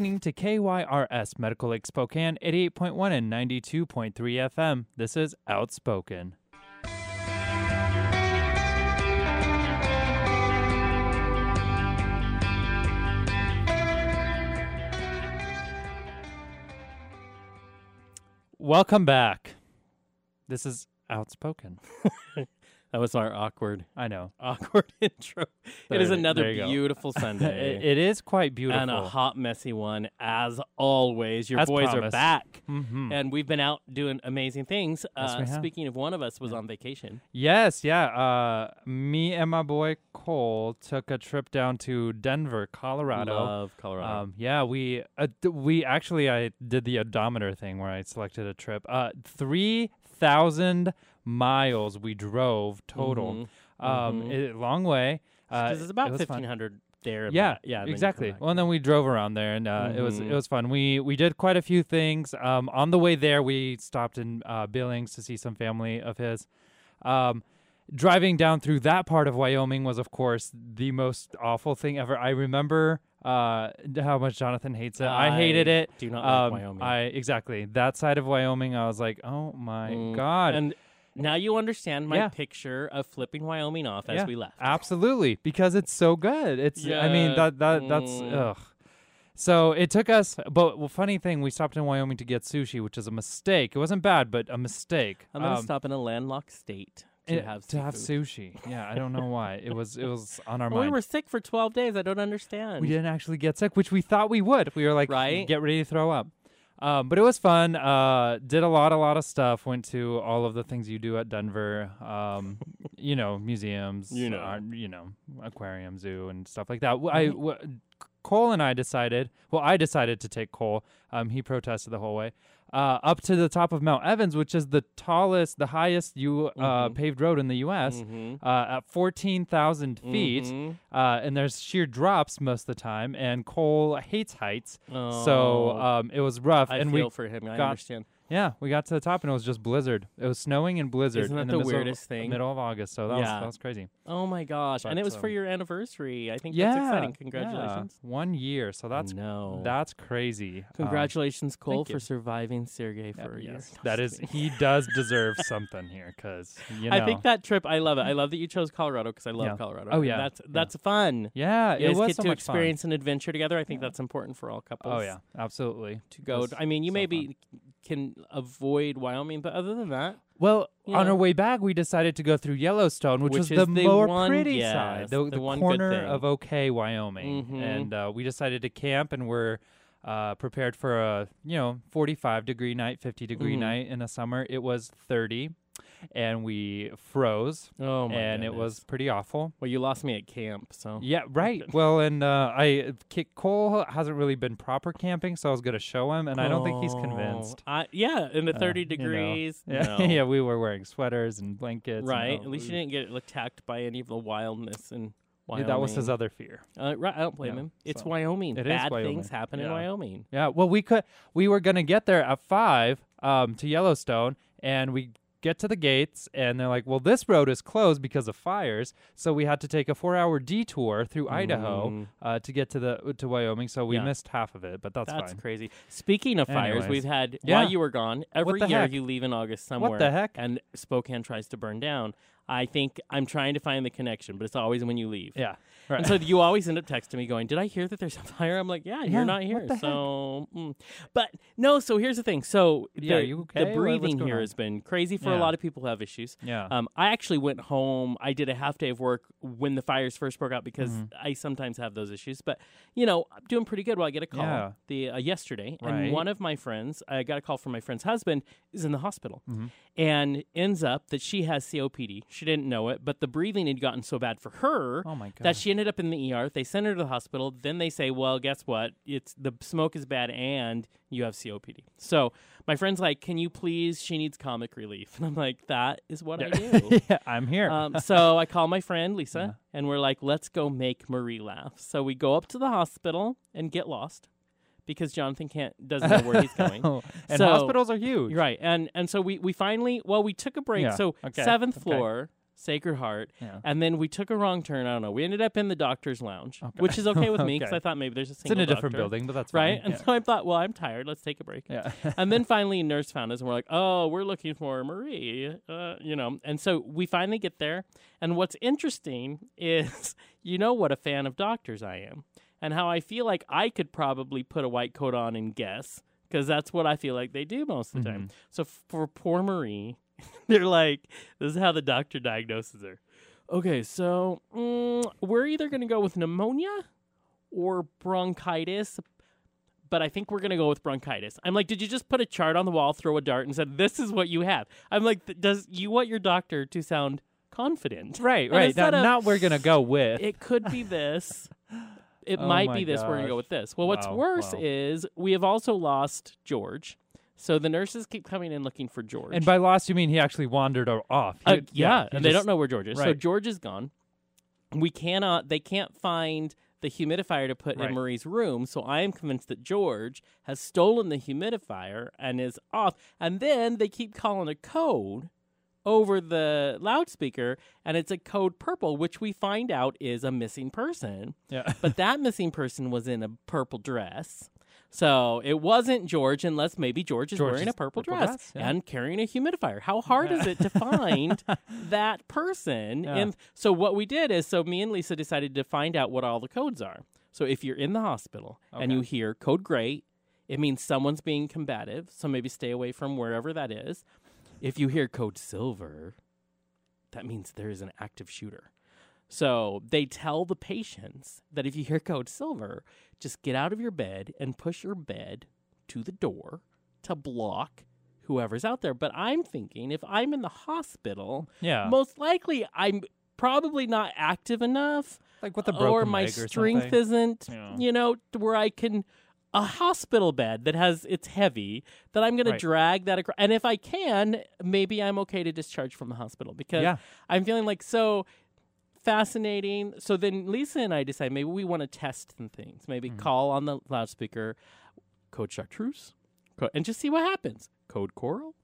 listening to KYRS Medical Lake Spokane 88.1 and 92.3 FM. This is Outspoken. Welcome back. This is Outspoken. That was our awkward, I know. awkward intro. it is There- another there you go. beautiful It, Sunday. it is quite beautiful. and a hot, messy one, as always. Your As boys are promised. back. Mhm. And we've been out doing amazing things. Yes, Uh, we have. speaking of one of us was on vacation. Yes, yeah. Uh, me and my boy Cole took a trip down to Denver, Colorado. Love Colorado. Um, yeah, we uh, d- we actually I did the odometer thing where I selected a trip. Uh, three thousand miles we drove total. Mhm. Um, Mhm. it- long way. Uh, it's about it fifteen hundred there. Yeah, yeah, and then you come exactly. Well, and then we drove around there, and uh, it was it Mhm. was fun. We we did quite a few things. Um, on the way there, we stopped in uh, Billings to see some family of his. Um, driving down through that part of Wyoming was, of course, the most awful thing ever. I remember uh, how much Jonathan hates it. I, hated it. do not Um, like Wyoming. I exactly that side of Wyoming. I was like, oh my Mm, god. And now you understand my Yeah. picture of flipping Wyoming off as Yeah, we left. Absolutely, because it's so good. It's I mean that that that's mm. ugh. So it took us, but well, funny thing, we stopped in Wyoming to get sushi, which is a mistake. It wasn't bad, but a mistake. I'm gonna Um, stop in a landlocked state to it- have to have sushi. Yeah, I don't know why. It was it was on our Well, we were sick for twelve days. I don't understand. We didn't actually get sick, which we thought we would. We were like, Right? get ready to throw up. Um, but it was fun. Uh, did a lot, a lot of stuff. Went to all of the things you do at Denver. Um, you know, museums. You know. uh, you know, aquarium, zoo, and stuff like that. W- I, Mm-hmm. Cole and I decided. Well, I decided to take Cole. Um, he protested the whole way. Uh, up to the top of Mount Evans, which is the tallest, the highest you uh, Mhm. paved road in the U.S. Mhm. Uh, at fourteen thousand feet Mhm. uh, and there's sheer drops most of the time. And Cole hates heights, so Oh, um, it was rough. I and feel we, for him. I understand. Yeah, we got to the top and it was just blizzard. It was snowing and blizzard. Isn't that in the middle of- weirdest thing? Middle of August, so that was that was crazy. Oh my gosh! and it was for um, your anniversary. I think yeah, that's exciting. yeah. Congratulations. one year. So that's no. that's crazy. Um, Congratulations, Cole, thank you. for surviving Sergey yeah, for a year. yes, No, that is he does deserve something here because you know. I think that trip. I love it. I love that you chose Colorado because I love Yeah. Colorado. Oh, and yeah. that's that's fun. yeah, You it was get so to much fun. experience an adventure together. I think that's important for all couples. Oh yeah, absolutely. to go. I mean, you so maybe can avoid Wyoming, but other than that, Well, You on know. our way back, we decided to go through Yellowstone, which, Which was is the, the more one- pretty yes, side, the, the the corner thing. of OK, Wyoming, Mhm. and uh, we decided to camp, and we're uh, prepared for a you know 45 degree night, 50 degree Mhm. night in the summer. It was 30, and we froze, oh my and it was pretty awful. Well, you lost me at camp, so Yeah, right. well, and uh, I Cole hasn't really been proper camping, so I was gonna show him, and I don't think he's Oh, convinced. I, yeah, in the Uh, thirty you know. degrees. Yeah, no. yeah, we were wearing sweaters and blankets. right. At least you didn't get attacked by any of the wildness in Yeah, Wyoming. that was his other fear. Uh, right, I don't blame Yeah, him. It's so- Wyoming. It is Bad Wyoming. things happen in Wyoming. Yeah, well, we could we were gonna get there at five um, to Yellowstone, and we get to the gates, and they're like, "Well, this road is closed because of fires, so we had to take a four-hour detour through Idaho Mm. uh, to get to the to Wyoming. So we Yeah. missed half of it, but that's, That's fine. crazy. Speaking of fires, we've had Yeah. while you were gone. Every year heck? you leave in August somewhere. What the heck? And Spokane tries to burn down. I think I'm trying to find the connection, but it's always when you leave. Yeah, right. And so you always end up texting me going, "Did I hear that there's a fire?" I'm like, "Yeah, Yeah, you're not what here." the heck? So, mm. but no. So here's the thing. So Yeah, the, are you the okay? What- what's breathing here on? has been crazy for a lot of people who have issues. yeah, Um, I actually went home. I did a half day of work when the fires first broke out because Mhm. I sometimes have those issues. But you know, I'm doing pretty good. Well, I get a call Yeah. the uh, yesterday, Right. and one of my friends, I got a call from my friend's husband, is in the hospital, Mhm. and ends up that she has COPD. She didn't know it, but the breathing had gotten so bad for her oh my god, that she ended up in the ER. They sent her to the hospital. Then they say, "Well, guess what? It's the smoke is bad, and you have COPD." So my friend's like, "Can you please? She needs comic relief." And I'm like, "That is what I do." yeah, I'm here. um, so I call my friend Lisa, and we're like, "Let's go make Marie laugh." So we go up to the hospital and get lost because Jonathan can't doesn't know where he's going. And So- hospitals are huge. Right, and and so we we finally well we took a break. Yeah, So okay, seventh okay. floor, Sacred Heart. Yeah. And then we took a wrong turn. I don't know. We ended up in the doctor's lounge, Okay. which is okay with me because Okay. I thought maybe there's a It's in single a different building, but that's right? fine. And so I thought, well, I'm tired. Let's take a break. yeah. and then finally, a nurse found us, and we're like, "Oh, we're looking for Marie," uh, you know. And so we finally get there. And what's interesting is, you know, what a fan of doctors I am, and how I feel like I could probably put a white coat on and guess, because that's what I feel like they do most of the time. So for poor Marie, they're like, "This is how the doctor diagnoses her." Okay, so mm, we're either going to go with pneumonia or bronchitis, but I think we're going to go with bronchitis. I'm like, did you just put a chart on the wall, throw a dart, and said, this is what you have? I'm like, does you want your doctor to sound confident? Right, right. Not, of- not we're gonna go with. It could be this. It Oh might be this. We're going to go with this. Well, what's worse wow. is we have also lost George. So the nurses keep coming in looking for George. and by lost, you mean he actually wandered o- off. He- Uh, yeah, he and they just- don't know where George is. So right. George is gone. We cannot. They can't find the humidifier to put Right. in Marie's room. So I am convinced that George has stolen the humidifier and is off. And then they keep calling a code over the loudspeaker, and it's a code purple, which we find out is a missing person. Yeah. But that missing person was in a purple dress. So it wasn't George, unless maybe George is George wearing is a purple, purple dress, dress, yeah. and carrying a humidifier. How hard is it to find that person? Yeah. And so what we did is, so me and Lisa decided to find out what all the codes are. So if you're in the hospital and you hear code gray, it means someone's being combative. So maybe stay away from wherever that is. If you hear code silver, that means there is an active shooter. So they tell the patients that if you hear code silver, just get out of your bed and push your bed to the door to block whoever's out there. But I'm thinking if I'm in the hospital, Yeah. most likely I'm probably not active enough like with the broken or my leg or strength something. isn't, Yeah. you know, where I can a hospital bed that has it's heavy that I'm going to drag that across. And if I can, maybe I'm okay to discharge from the hospital because Yeah. I'm feeling like so fascinating. So then Lisa and I decide maybe we want to test some things. Maybe Mm-hmm. call on the loudspeaker, code chartreuse, and just see what happens. Code coral,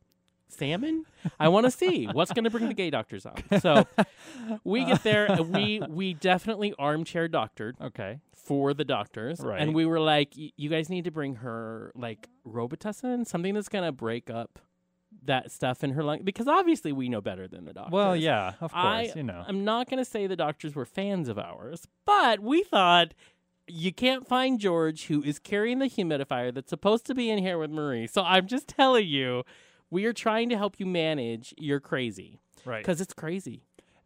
salmon. I want to see what's going to bring the gay doctors out. So we get there. and We we definitely armchair doctored Okay. for the doctors, Right. and we were like, "Y- you guys need to bring her like Robitussin, something that's going to break up that stuff in her lung because obviously we know better than the doctors. Well, yeah, of course, I, you know. I'm not going to say the doctors were fans of ours, but we thought you can't find George who is carrying the humidifier that's supposed to be in here with Marie. So I'm just telling you, we are trying to help you manage your crazy right. because it's crazy.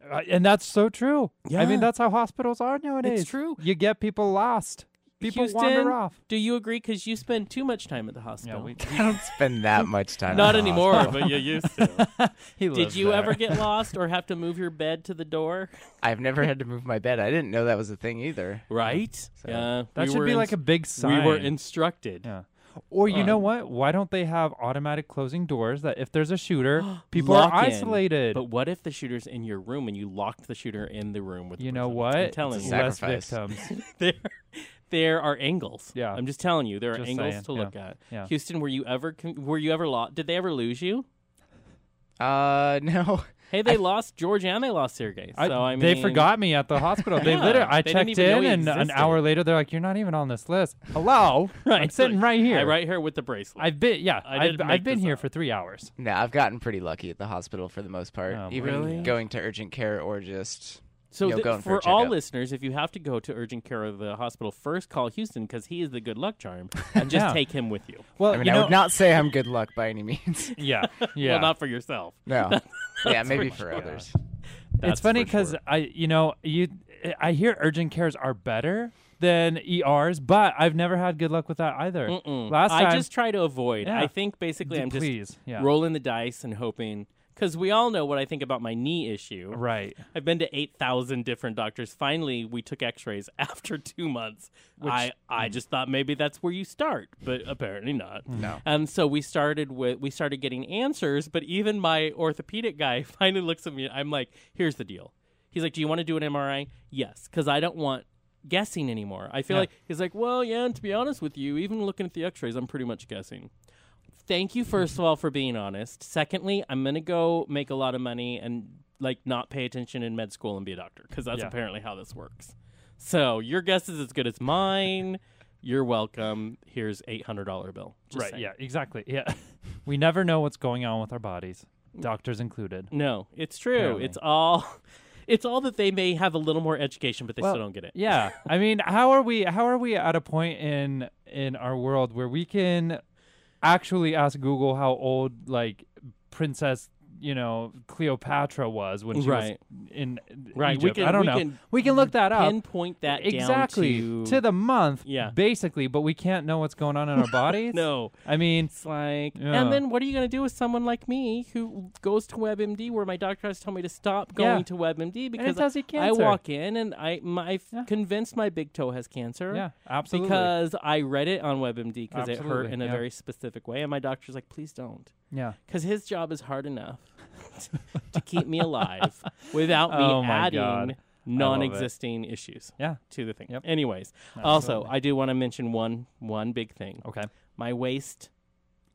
Uh, and that's so true. Yeah. I mean, that's how hospitals are nowadays. It's true. You get people lost. People Houston, wander off. Do you agree? Because you spend too much time at the hospital. we, I don't spend that much time. Not in the anymore, hospital. but you used to. he Did you there. ever get lost or have to move your bed to the door? I've never had to move my bed. I didn't know that was a thing either. Right. So- yeah. That we should be ins- like a big sign. We were instructed. Yeah. Or you know Um, what? Why don't they have automatic closing doors that if there's a shooter, people Lock are in. isolated? But what if the shooter's in your room and you locked the shooter in the room with the you know what? I'm telling It's you. Less victims. there, there are angles. Yeah. I'm just telling you, there are Just angles saying, to yeah. look at. Yeah. Houston, were you ever con- were you ever lost? Did they ever lose you? Uh, no. Hey, they lost George and they lost Sergey. So I mean, they forgot me at the hospital. They Yeah, literally, I they didn't checked even know in, he and an existed. hour later, they're like, "You're not even on this list." Hello, Right, I'm Right, sitting look, right here. I right here with the bracelet. I've been, yeah, I I've, didn't I've been this here up. for three hours. No, I've gotten pretty lucky at the hospital for the most part. Oh, Even really? going to urgent care or just So you know, th- for for, all listeners, if you have to go to urgent care of the hospital, first call Houston because he is the good luck charm, and just Yeah. take him with you. Well, I mean, you I know, would not say I'm good luck by any means. yeah, yeah. Well, not for yourself. No. yeah, maybe for for others. That's it's funny because sure. I, you know, you, I hear urgent cares are better than ERs, but I've never had good luck with that either. Mm-mm. Last time, I just try to avoid. Yeah. I think basically D- I'm just please, yeah, rolling the dice and hoping. Because we all know what I think about my knee issue. right. I've been to 8,000 different doctors. Finally, we took x rays after two months. I, I mm. just thought maybe that's where you start, but apparently not. Mm. No. And so we started with we started getting answers, but even my orthopedic guy finally looks at me. I'm like, "Here's the deal." He's like, "Do you want to do an MRI?" Yes, because I don't want guessing anymore. I feel Yeah. like he's like, "Well, yeah." And to be honest with you, even looking at the X-rays, I'm pretty much guessing. Thank you, first of all, for being honest. Secondly, I'm gonna go make a lot of money and like not pay attention in med school and be a doctor because that's Yeah. apparently how this works. So your guess is as good as mine. You're welcome. Here's eight hundred dollar bill. Just right. saying. Yeah. Exactly. Yeah. we never know what's going on with our bodies, doctors included. No, it's true. Apparently. It's all. It's all that they may have a little more education, but they Well, still don't get it. Yeah. I mean, how are we? How are we at a point in in our world where we can actually ask Google how old like Princess, you know, Cleopatra was when she Right. was in Right. Egypt? can. I don't we know. Can we can look that up. pinpoint that exactly down to, the month, Yeah. basically, but we can't know what's going on in our bodies. No, I mean, it's like, Yeah. and then what are you going to do with someone like me who goes to WebMD, where my doctor has told me to stop going Yeah. to WebMD because tells I walk in and I, my, I've Yeah. convinced my big toe has cancer. Yeah, absolutely. Because I read it on WebMD because it hurt in a very specific way, and my doctor's like, "Please don't," yeah. because his job is hard enough to keep me alive without me Oh my adding God. non-existing issues Yeah. to the thing. Yep. Anyways, also I do want to mention one one big thing. Okay. My waist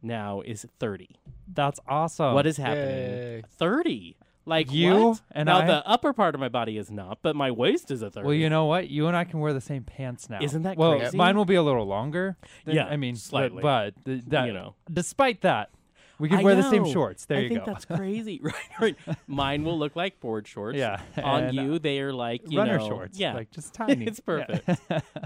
now is thirty. That's awesome. what is happening? Yay. Thirty. Like You what? and now I- the upper part of my body is not, but my waist is a thirty. Well, you know what? You and I can wear the same pants now. Isn't that well, crazy? mine will be a little longer. than- Yeah, I mean, slightly. But, but th- that, you know. despite that, we can I wear the same shorts. There you go. I you think go. that's crazy. right, right. Mine will look like board shorts. yeah. On and, uh, you, they are like you runner know, shorts. Yeah, Like just tiny. It's Yeah. perfect.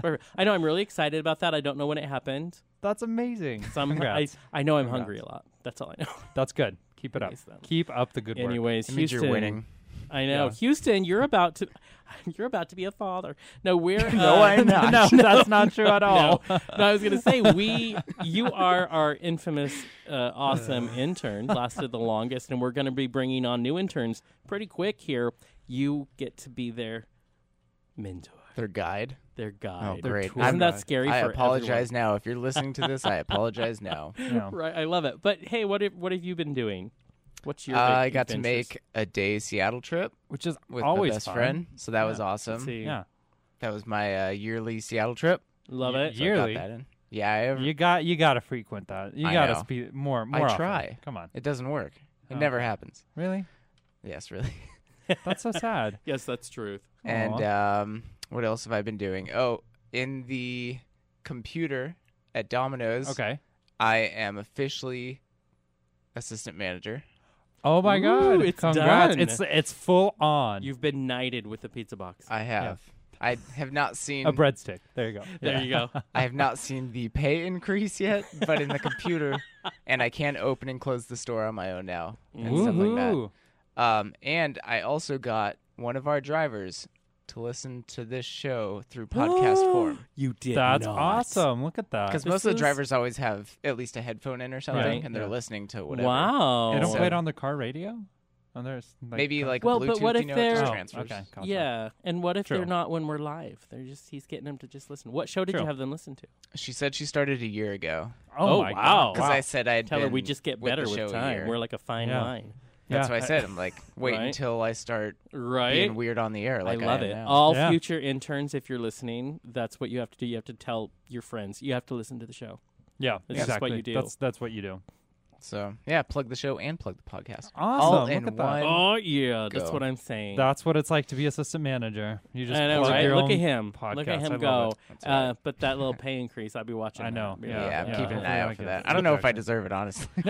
perfect. I know. I'm really excited about that. I don't know when it happened. that's amazing. So I'm, I, I know I'm Congrats. hungry a lot. That's all I know. That's good. Keep it up. Keep up the good work. Anyways, Houston, you're winning. I know, Yeah. Houston. You're about to, you're about to be a father. No, we're No, uh, I'm not. no, that's not true at all. No, no, I was gonna say we, you are our infamous, uh, awesome intern, lasted the longest, and we're gonna be bringing on new interns pretty quick here. You get to be their mentor, Their guide. their guide. Oh, great. Isn't that scary? I for apologize now. If you're listening to this, I apologize now. No. Right, I love it. But hey, what have, what have you been doing? What's your? Uh, I got to make a day Seattle trip Which is with always my best fun. friend, so that was awesome. Yeah. That was my uh, yearly Seattle trip. Love Y- it. So I Yearly? got that in. Yeah, I ever, You got you got to frequent that. You got to know. speed more I often. try. Come on. it doesn't work. It Oh. never happens. Really? Yes, really. That's so sad. Yes, that's truth. And um, what else have I been doing? Oh, in the computer at Domino's, Okay. I am officially assistant manager. Oh my Ooh, god! it's Congrats! done. It's it's full on. You've been knighted with the pizza box. I have. I have not seen. a breadstick. There you go. there Yeah. you go. I have not seen the pay increase yet, but in the computer, and I can open and close the store on my own now and stuff like that. Um, and I also got one of our drivers to listen to this show through podcast form. You did. That's not. awesome. Look at that. Because This most of the is- drivers always have at least a headphone in or something, Right. and they're Yeah. listening to whatever. Wow. They don't So- play it on the car radio. Oh, there's like, Maybe car- like Well, Bluetooth, but what you if know, it just they're- Oh, transfers. okay. Gotcha. Yeah, and what if True. they're not when we're live? They're just he's getting them to just listen. What show did True. you have them listen to? She said she started a year ago. Oh, Oh, my wow. god! Because Wow. I said I'd Tell her been we just get with better the with show a time. year. We're like a fine Yeah. wine. That's Yeah. what I said. I'm like, wait Right. until I start Right. being weird on the air. Like I love am it. now. All Yeah. future interns, if you're listening, that's what you have to do. You have to tell your friends. You have to listen to the show. Yeah, That's exactly. what you do. That's that's what you do. So yeah, plug the show and plug the podcast. Awesome. All Look in at that. one. Oh yeah, that's Go. what I'm saying. That's what it's like to be assistant manager. You just I know, plug right? your Look own at him. Look podcast. at him I love go. it. That's Uh, but that little pay increase, I'll be watching. I know, that. yeah. yeah, I'm yeah. keeping an eye out for get that. the I don't know if I deserve it, honestly.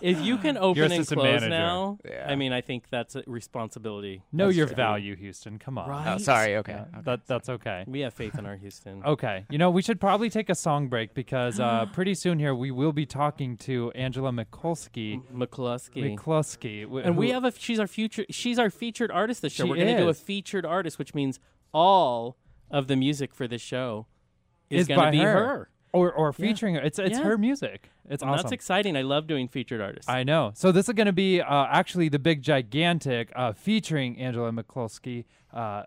if you can open and assistant close manager. now, Yeah. I mean, I think that's a responsibility. know That's your true. value, Houston. Come on. Right. oh, sorry. Okay. Yeah, okay. that that's okay. We have faith in our Houston. Okay. You know, we should probably take a song break because uh, pretty soon here we will be talking to Angela Mikulski. McCluskey. Mikulski. wh- and we have a she's our future she's our featured artist this show. She We're going to do a is. featured artist, which means all of the music for this show is, Is going to by be her. her. or or featuring her. It's it's Yeah. her music. It's And awesome. That's exciting. I love doing featured artists. I know. So this is going to be uh, actually the big gigantic uh, featuring Angela McCluskey. Uh,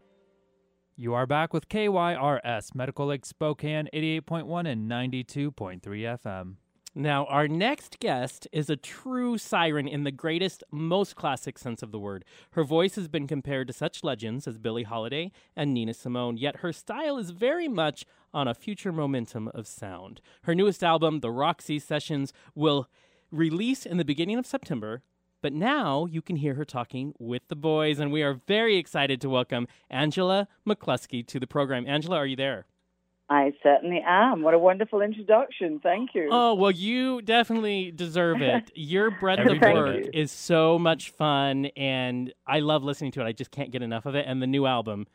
you are back with KYRS Medical Lake Spokane 88.1 and 92.3 FM. Now, our next guest is a true siren in the greatest, most classic sense of the word. Her voice has been compared to such legends as Billie Holiday and Nina Simone, yet her style is very much on a future momentum of sound. Her newest album, The Roxy Sessions, will release in the beginning of September. But now you can hear her talking with the boys, and we are very excited to welcome Angela McCluskey to the program. Angela, are you there? I certainly am. What a wonderful introduction. Thank you. Oh, well, you definitely deserve it. Your breadth of work does. is so much fun, and I love listening to it. I just can't get enough of it. And the new album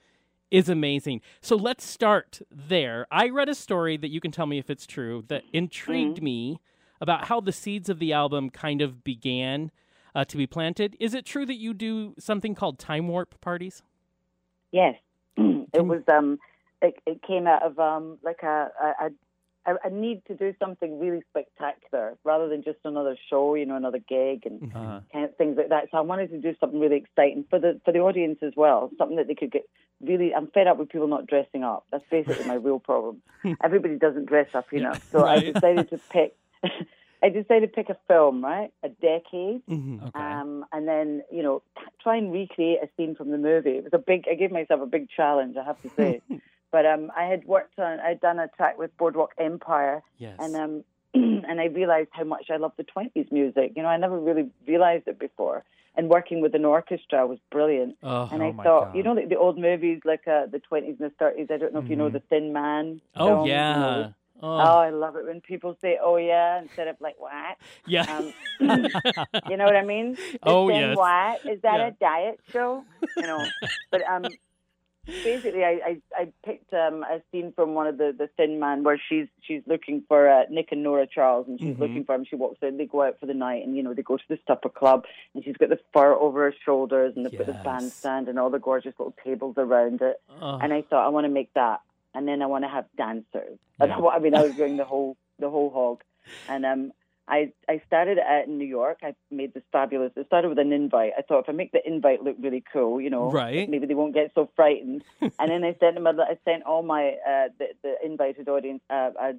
is amazing. So let's start there. I read a story that you can tell me if it's true that intrigued me about how the seeds of the album kind of began uh, to be planted. Is it true that you do something called time warp parties? Yes, it was. Um, it, it came out of um, like a, a a a need to do something really spectacular rather than just another show, you know, another gig and Uh-huh. kind of things like that. So I wanted to do something really exciting for the for the audience as well, something that they could get really. I'm fed up with people not dressing up. That's basically my real problem. Everybody doesn't dress up, you know. So Right. I decided to pick. I decided to pick a film, right? A decade. Mm-hmm. Okay. um, and then you know t- try and recreate a scene from the movie. It was a big. I gave myself a big challenge, I have to say. but um, I had worked on. I'd done a track with Boardwalk Empire, Yes. and um, and I realized how much I love the twenties music. You know, I never really realized it before. And working with an orchestra was brilliant. oh, And Oh I my thought, you know, like the old movies, like uh, the twenties and the thirties. I don't know if you know Mhm. the Thin Man. oh films, you know, yeah. Oh, Oh, I love it when people say "oh yeah" instead of like "what." yeah. Um, you know what I mean? The Oh, yes. What is that Yeah. a diet show? You know, but um, basically, I, I I picked um a scene from one of the the Thin Man where she's she's looking for uh, Nick and Nora Charles, and she's Mhm. looking for him. She walks in, they go out for the night, and you know they go to the supper club, and she's got the fur over her shoulders, and they've got the bandstand and all the gorgeous little tables around it. Oh. And I thought I want to make that, and then I want to have dancers. Yeah. what I mean, I was doing the whole the whole hog, and um, I I started out in New York. I made this fabulous. It started with an invite. I thought if I make the invite look really cool, you know, Right. maybe they won't get so frightened. and then I sent them. A, I sent all my uh, the, the invited audience uh, a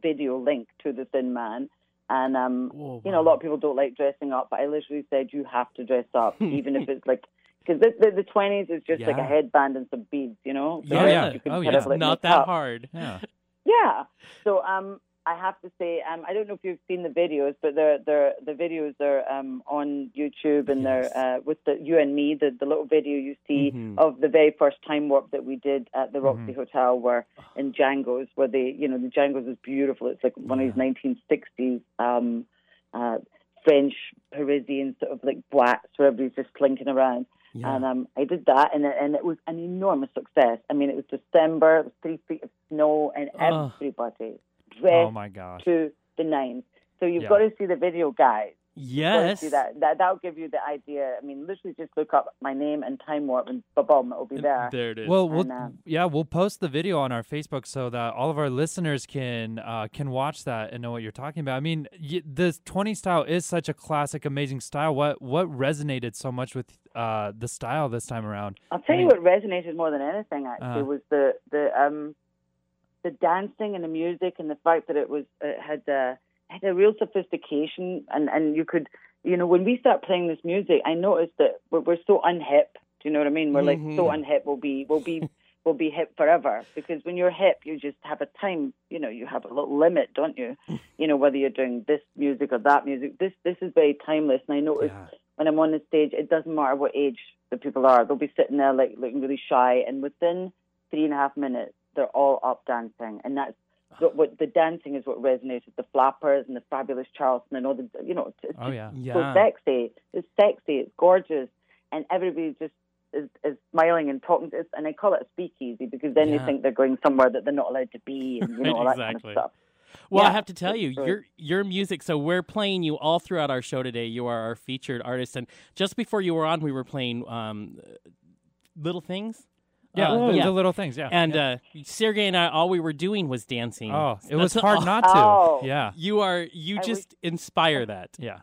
video link to the Thin Man. And um, Whoa, you know, a Oh, lot of people don't like dressing up, but I literally said you have to dress up, even if it's like because the the twenties is just like a headband and some beads, you know. The Yeah. yeah. you can Oh, yeah. of, like, Not that up. hard. Yeah. Yeah. So um, I have to say um, I don't know if you've seen the videos, but they're they're the videos are um on YouTube and Yes. they're uh, with the you and me the the little video you see Mhm. of the very first time warp that we did at the Roxy Mhm. Hotel where in Django's where they you know the Django's is beautiful. It's like one of these 1960s um uh French Parisian sort of like blacks where everybody's just slinking around. Yeah. And um, I did that, and it, and it was an enormous success. I mean, it was December, it was three feet of snow, and everybody Oh my gosh. to the nines. So you've Yeah. got to see the video, guys. You've got yes. see that. that. That'll give you the idea. I mean, literally just look up my name and Time Warp, and boom, it'll be there. There it is. Well, we'll And, uh, yeah, we'll post the video on our Facebook so that all of our listeners can uh, can watch that and know what you're talking about. I mean, y- the 20 style is such a classic, amazing style. What what resonated so much with uh, the style this time around? I'll tell I you what resonated more than anything actually Uh-huh. was the the um the dancing and the music and the fact that it was it had uh, had a real sophistication and and you could you know when we start playing this music I noticed that we're, we're so unhip. Do you know what I mean? We're like so Mhm. unhip. We'll be we'll be we'll be hip forever because when you're hip you just have a time. You know you have a little limit, don't you? You know whether you're doing this music or that music. This this is very timeless, and I noticed Yeah. when I'm on the stage, it doesn't matter what age the people are. They'll be sitting there like looking really shy, and within three and a half minutes, they're all up dancing, and that's what, what the dancing is what resonated. The flappers and the fabulous Charleston and all the you know, it's, it's Oh yeah. yeah. so sexy. It's sexy. It's gorgeous, and everybody just is, is smiling and talking. To us. And I call it a speakeasy because then Yeah. they think they're going somewhere that they're not allowed to be, and you know all that kind of Exactly. stuff. Well, I have to tell you, great. your your music. So we're playing you all throughout our show today. You are our featured artist, and just before you were on, we were playing um, little things. Yeah, Uh, the, yeah. the little things. Yeah. And yeah. uh, Sergey and I, all we were doing was dancing. oh, it That's was all- hard not to. Oh. Yeah. You are you I was- just inspire that, Yeah.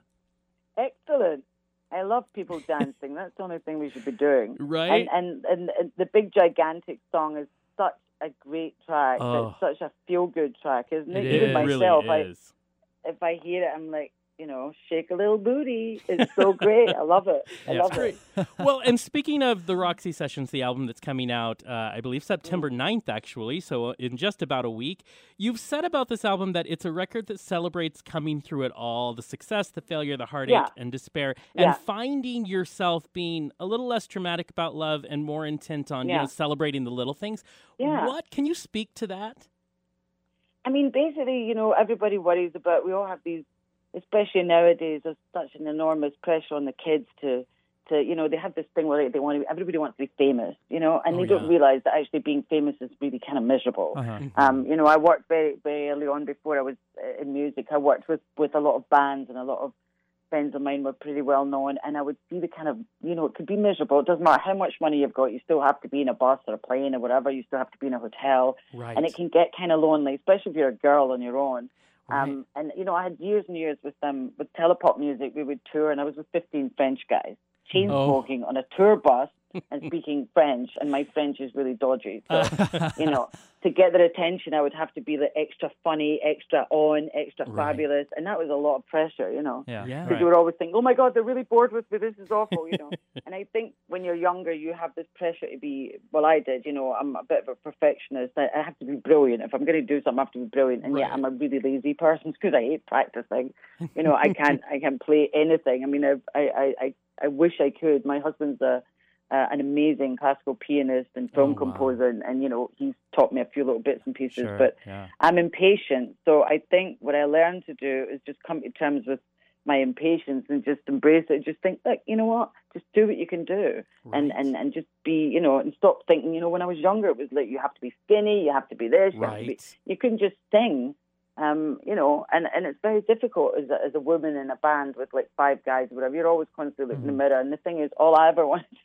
Excellent. I love people dancing. That's the only thing we should be doing. right? And, and and and the big gigantic song is such a great track. Oh. It's such a feel good track, isn't it? It Even is. myself, really I, is. if I hear it, I'm like, you know, shake a little booty. It's so great. I love it. I Yeah. love it. well, and speaking of the Roxy Sessions, the album that's coming out, uh, I believe September 9th, actually, so in just about a week, you've said about this album that it's a record that celebrates coming through it all the success, the failure, the heartache, Yeah. and despair, Yeah. and finding yourself being a little less dramatic about love and more intent on you know, celebrating the little things. Yeah. What can you speak to that? I mean, basically, you know, everybody worries about. We all have these, especially nowadays. There's such an enormous pressure on the kids to, to, you know, they have this thing where they want to. Everybody wants to be famous, you know, and Oh, they don't realize that actually being famous is really kind of miserable. Uh-huh. Um, you know, I worked very, very early on before I was uh, in music. I worked with with a lot of bands and a lot of friends of mine were pretty well known, and I would see the kind of, you know, it could be miserable. It doesn't matter how much money you've got. You still have to be in a bus or a plane or whatever. You still have to be in a hotel Right. and it can get kind of lonely, especially if you're a girl on your own. Right. Um, and you know, I had years and years with them with Télépopmusik. We would tour, and I was with 15 French guys, chain Oh. smoking on a tour bus and speaking French. And my French is really dodgy, so uh, you know, to get their attention, I would have to be the extra funny, extra on, extra Right. fabulous, and that was a lot of pressure, you know. Yeah. Yeah. Because right. you were always thinking, "Oh my God, they're really bored with me. This is awful," you know. and I think when you're younger, you have this pressure to be. Well, I did. You know, I'm a bit of a perfectionist. I, I have to be brilliant. If I'm going to do something, I have to be brilliant. And Right. yet, I'm a really lazy person because I hate practicing. You know, I can't. I can't play anything. I mean, I, I, I, I wish I could. My husband's a. Uh, an amazing classical pianist and film Oh, wow. composer, and, and you know he's taught me a few little bits and pieces. Sure. But yeah. I'm impatient. So I think what I learned to do is just come to terms with my impatience and just embrace it. Just think, look, you know what? Just do what you can do, and Right. and and just be, you know, and stop thinking. You know, when I was younger, it was like you have to be skinny, you have to be this, you have to be. Right. You couldn't just sing. Um, you know, and, and it's very difficult as a, as a woman in a band with like five guys or whatever. You're always constantly looking in the mirror. And the thing is, all I ever wanted to do,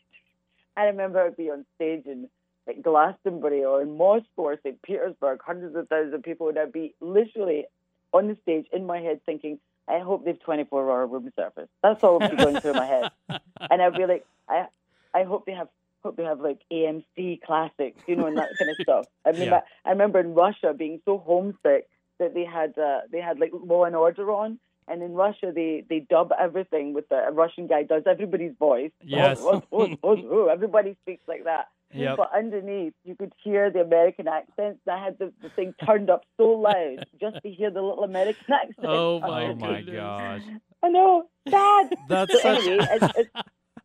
I remember I'd be on stage in like Glastonbury or in Moscow or St. Petersburg, hundreds of thousands of people, and I'd be literally on the stage in my head thinking, I hope they've 24 hour room service. That's all would be going through my head. And I'd be like, I, I hope they have. Hope they have like AMC classics, you know, and that kind of stuff. I mean, Yeah. I, I remember in Russia being so homesick that they had uh, they had like Law and Order on, and in Russia they they dub everything with the a Russian guy does everybody's voice. Yes. Everybody speaks like that. Yep. But underneath, you could hear the American accents. I had the, the thing turned up so loud just to hear the little American accent. Oh, my Oh my gosh. I know, Dad. That's So such anyway, it's, it's,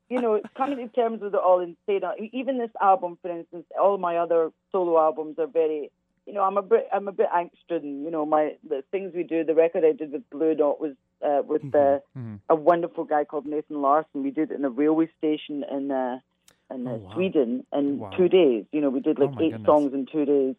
you know, coming to terms with it all and saying, uh, even this album, for instance, all my other solo albums are very, you know, I'm a bit, I'm a bit angst-ridden. You know, my the things we do, the record I did with Blue Note was uh, with uh, Mhm. a wonderful guy called Nathan Larson. We did it in a railway station in uh, in uh, Oh, wow. Sweden in Wow. two days. You know, we did like Oh, eight goodness. songs in two days,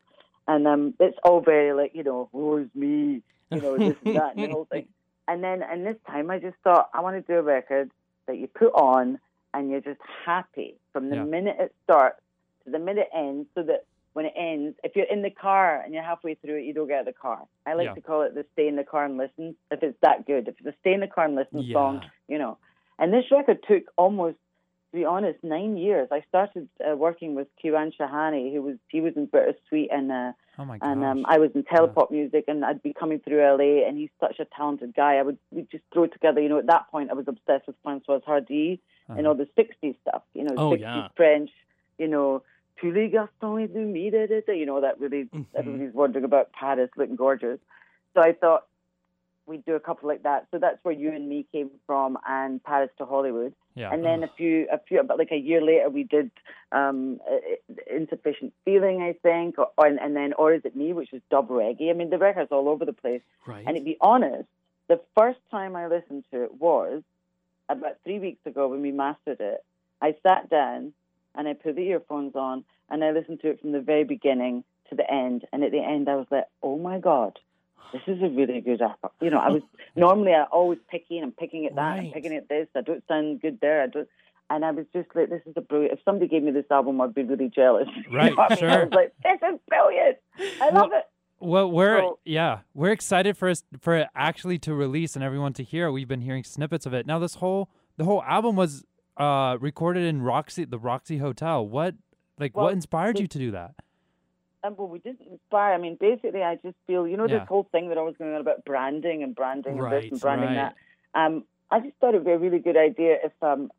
and um, it's all very like, you know, woe's me, you know, this and that, and the whole thing. And then, and this time, I just thought I want to do a record that you put on and you're just happy from the Yeah. minute it starts to the minute it ends, so that when it ends, if you're in the car and you're halfway through it, you don't get out of the car. I like Yeah. to call it the stay in the car and listen. If it's that good, if it's a stay in the car and listen Yeah. song, you know. And this record took almost, to be honest, nine years. I started uh, working with Kiran Shahani, who was he was in British Sweet and. Uh, Oh my gosh. and um, I was in Télépopmusik, and I'd be coming through LA, and he's such a talented guy. I would we just throw it together. You know, at that point, I was obsessed with Françoise Hardy and all the '60s stuff. You know, Oh, 60s yeah. French. You know, tous les garçons et me, da, da, da, you know that really Mhm. everybody's wondering about Paris looking gorgeous. So I thought we'd do a couple like that. So that's where you and me came from, and Paris to Hollywood. yeah. And then a few, a few, about like a year later, we did um, insufficient feeling, I think, or, or and then or is it me, which was dub reggae. I mean, the record's all over the place. Right. And to be honest, the first time I listened to it was about three weeks ago when we mastered it. I sat down and I put the earphones on and I listened to it from the very beginning to the end. And at the end, I was like, oh my god. This is a really good album. You know, I was normally I always picky and I'm picking at that, Right. I'm picking at this. I don't sound good there. I don't, and I was just like, this is a brilliant. If somebody gave me this album, I'd be really jealous. You Right, know what I mean? I sure. was like, this is brilliant. I love it. Well, we're So- yeah, we're excited for us for it actually to release and everyone to hear. We've been hearing snippets of it. Now, this whole the whole album was uh recorded in Roxy, the Roxy Hotel. What like Well, what inspired you to do that? And well, we didn't inspire. I mean, basically, I just feel you know Yeah. this whole thing that I was going on about branding and branding and this and branding right. that. Um, I just thought it would be a really good idea if um,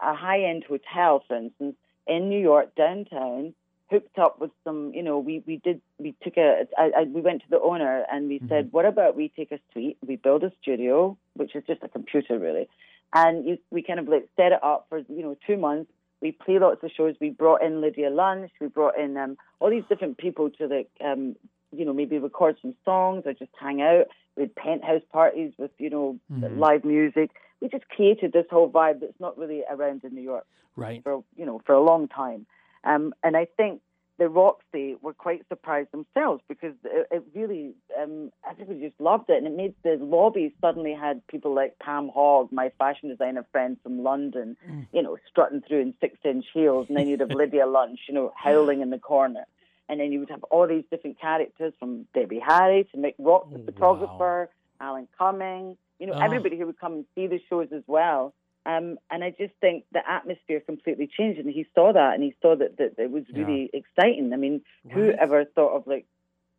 a high-end hotel, for instance, in New York downtown, hooked up with some. You know, we we did we took a I, I, we went to the owner and we said, what about we take a suite, we build a studio, which is just a computer really, and you, we kind of like set it up for you know two months. We play lots of shows. We brought in Lydia Lunch. We brought in um, all these different people to like um, you know maybe record some songs or just hang out. We had penthouse parties with you know Mhm. live music. We just created this whole vibe that's not really around in New York Right. for you know for a long time. Um, and I think the Roxy were quite surprised themselves because it, it really um, everybody just loved it, and it made the lobby suddenly had people like Pam Hogg, my fashion designer friend from London, you know, strutting through in six-inch heels, and then you'd have Lydia Lunch, you know, howling in the corner. And then you would have all these different characters from Debbie Harry to Mick Rock, the Wow. photographer, Alan Cumming, you know, Oh. everybody who would come and see the shows as well. Um, and I just think the atmosphere completely changed, and he saw that, and he saw that, that it was really exciting. I mean, who Right. ever thought of like,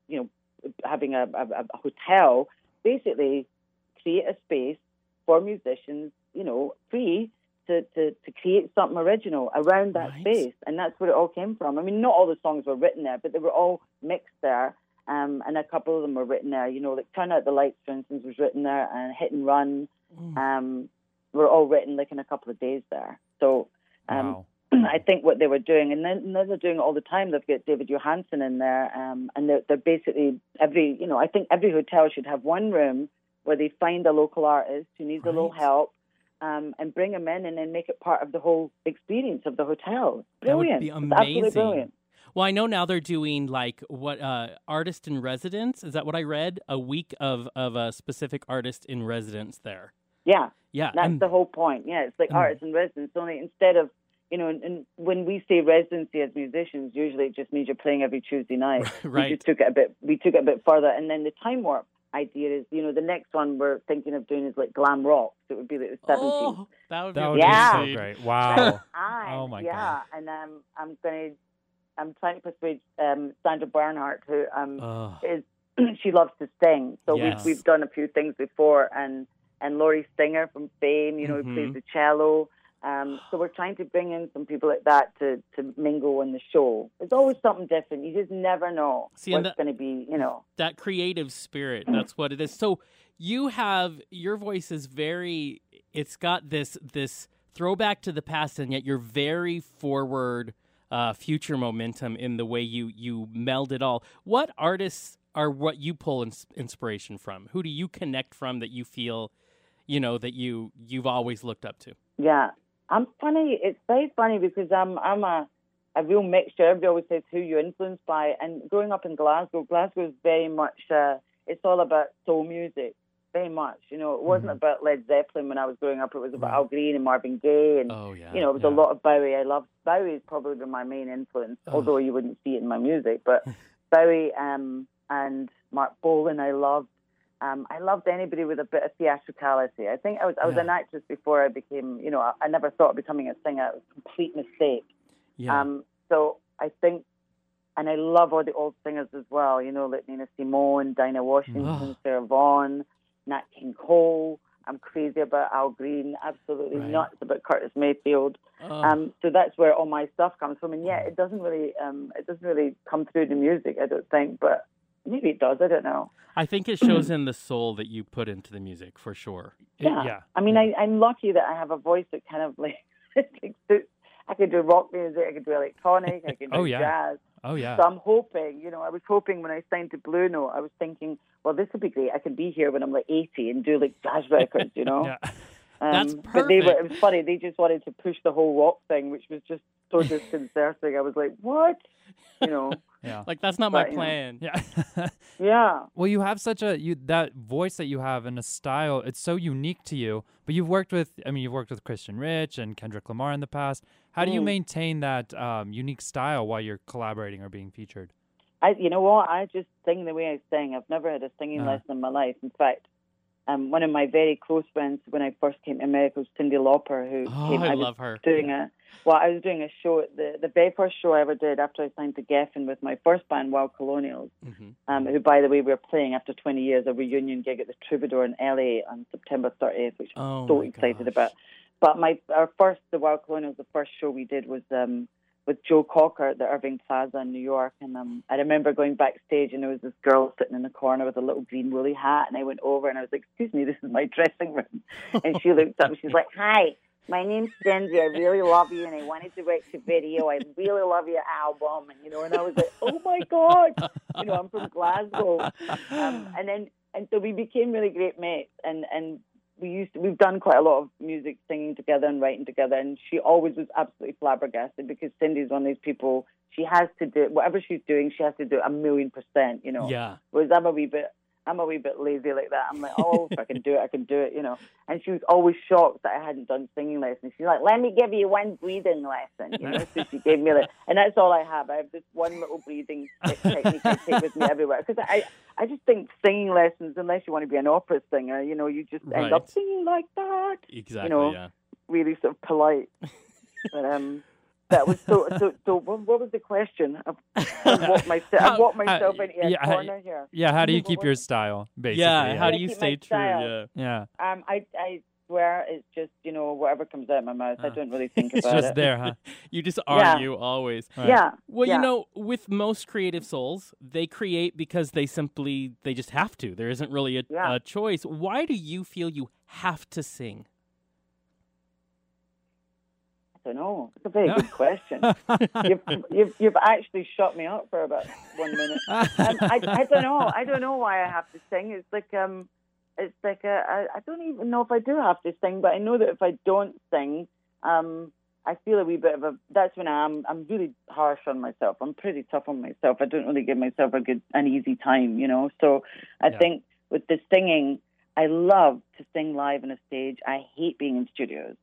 you know, having a, a, a hotel basically create a space for musicians, you know, free to, to, to create something original around that Right. space, and that's where it all came from. I mean, not all the songs were written there, but they were all mixed there. Um, and a couple of them were written there. You know, like "Turn Out the Lights," for instance, was written there, and "Hit and Run." Mm. um, were all written like in a couple of days there. So um, wow. I think what they were doing, and then now they're doing it all the time. They've got David Johansen in there, um, and they're, they're basically every you know I think every hotel should have one room where they find a local artist who needs a little help. Um, and bring them in, and then make it part of the whole experience of the hotel. That would Brilliant! absolutely brilliant. Well, I know now they're doing like what uh, artist in residence. Is that what I read? A week of of a specific artist in residence there. Yeah, Yeah, That's and- the whole point. Yeah, it's like Mm. artists in residence. Only instead of you know, and, and when we say residency as musicians, usually it just means you're playing every Tuesday night. We right. just took it a bit. We took it a bit further, and then the time warp idea is, you know, the next one we're thinking of doing is like glam rock. So it would be like the seventies. Oh, that would be That would Yeah. be so great. Wow. I, Oh my God. yeah, and um, I'm gonna, I'm trying to persuade um, Sandra Bernhard, who um, Ugh. is she loves to sing. So Yes. we've we've done a few things before, and and Lori Singer from Fame, you know, who Mhm. plays the cello. Um, so we're trying to bring in some people like that to to mingle in the show. There's always something different. You just never know See, what's going to be. You know, that creative spirit that's what it is so you have your voice is very it's got this this throwback to the past and yet you're very forward uh, future momentum in the way you you meld it all what artists are what you pull ins- inspiration from who do you connect from that you feel you know that you you've always looked up to yeah. I'm funny. It's very funny because I'm I'm a a real mixture. Everybody always says who you're influenced by. And growing up in Glasgow, Glasgow is very much. Uh, it's all about soul music. Very much. You know, it wasn't Mhm. about Led Zeppelin when I was growing up. It was about Right. Al Green and Marvin Gaye and oh yeah you know, it was yeah. a lot of Bowie. I love Bowie is probably been my main influence, Ugh. although you wouldn't see it in my music. But Bowie um, and Marc Bolan, I loved. Um, I loved anybody with a bit of theatricality. I think I was I was Yeah. an actress before I became, you know, I, I never thought of becoming a singer. It was a complete mistake. yeah Um, so I think, and I love all the old singers as well. You know, like Nina Simone, Dinah Washington, Ugh. Sarah Vaughan, Nat King Cole. I'm crazy about Al Green. Absolutely Right. nuts about Curtis Mayfield. Ugh. Um, so that's where all my stuff comes from. And yet, it doesn't really, um, it doesn't really come through the music. I don't think, but maybe it does. I don't know. i think it shows in the soul that you put into the music for sure It- Yeah. yeah. I mean, I, I'm lucky that I have a voice that kind of like. I could do rock music. I could do electronic. I can do Oh, yeah. jazz. Oh yeah. So I'm hoping, you know, I was hoping when I signed to Blue Note, I was thinking, well, this would be great. I could be here when I'm like 80 and do like jazz records, you know. Yeah. Um, That's But they were, it was funny. They just wanted to push the whole rock thing, which was just so disconcerting. I was like, what? You know, Yeah. like that's not my But, you know. plan Yeah. yeah. well, you have such a you that voice that you have and a style. It's so unique to you. But you've worked with, I mean, you've worked with Christian Rich and Kendrick Lamar in the past. How do you Mm. maintain that um, unique style while you're collaborating or being featured? I, you know what? I just sing the way I sing. I've never had a singing Uh-huh. lesson in my life. In fact, um, one of my very close friends when I first came to America was Cyndi Lauper, who Oh, came. I was love her. doing a well, I was doing a show. The the very first show I ever did after I signed to Geffen with my first band, Wild Colonials, Mhm. um, who, by the way, we're playing after 20 years a reunion gig at the Troubadour in LA on September 30th, which I'm Oh so excited gosh. about. But my our first, the Wild Colonials, the first show we did was um, with Joe Cocker at the Irving Plaza in New York, and um, I remember going backstage and there was this girl sitting in the corner with a little green woolly hat, and I went over and I was like, "Excuse me, this is my dressing room," and she looked up and she's like, "Hi." My name's Cindy. I really love you, and I wanted to write the video. I really love your album, and you know. And I was like, "Oh my god!" You know, I'm from Glasgow, um, and then and so we became really great mates, and and we used to, we've done quite a lot of music, singing together and writing together. And she always was absolutely flabbergasted because Cyndi's one of these people. She has to do whatever she's doing. She has to do a million percent. You know. Yeah. Whereas I'm a wee bit, I'm a wee bit lazy like that. I'm like, oh, if I can do it, I can do it, you know. And she was always shocked that I hadn't done singing lessons. She's like, let me give you one breathing lesson, you know. so she gave me like, and that's all I have. I have this one little breathing technique I take with me everywhere because I, I just think singing lessons, unless you want to be an opera singer, you know, you just end up singing like that, Exactly. You know, yeah. really sort of polite. but um. That was so. So, so what, what was the question? I've, I've walked myself, I've How- walked how- myself into a yeah, how- corner here. Yeah, how do you keep your style, basically? Yeah. How do you stay true? style. Yeah. Yeah. Um, I I swear it's just you know whatever comes out of my mouth. I Uh, don't really think about it. It's just it. there, huh? You just Yeah. argue always. Right. Yeah. Well, yeah. you know, with most creative souls, they create because they simply they just have to. There isn't really a, Yeah. a choice. Why do you feel you have to sing? I don't know. It's a very good question. you've, you've you've actually shut me up for about one minute. Um, I I don't know. I don't know why I have to sing. It's like um, it's like a, I I don't even know if I do have to sing, but I know that if I don't sing, um. I feel a wee bit of a. That's when I'm. I'm really harsh on myself. I'm pretty tough on myself. I don't really give myself a good, an easy time, you know. So I Yeah. think with the singing, I love to sing live on a stage. I hate being in studios.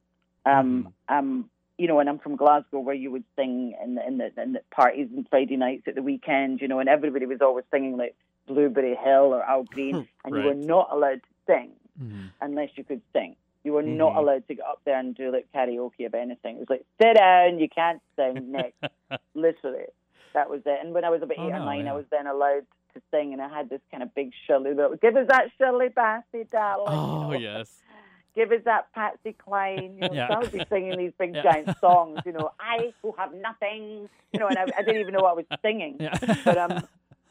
Um, um, you know, and I'm from Glasgow, where you would sing in the, in the in the parties and Friday nights at the weekend, you know, and everybody was always singing like Blueberry Hill or Al Green, and you were not allowed to sing Mhm. unless you could sing. You were not Mhm. allowed to get up there and do like karaoke of anything. It was like sit down, you can't sing next. Literally, that was it. And when I was about Oh, eight or nine, yeah. I was then allowed to sing, and I had this kind of big Shirley. Give us that Shirley Bassey, darling. you Oh know. yes. Give us that Patsy Cline. You know, Yeah. so I would be singing these big Yeah. giant songs. You know, I who have nothing. You know, and I, I didn't even know what I was singing. Yeah. But um,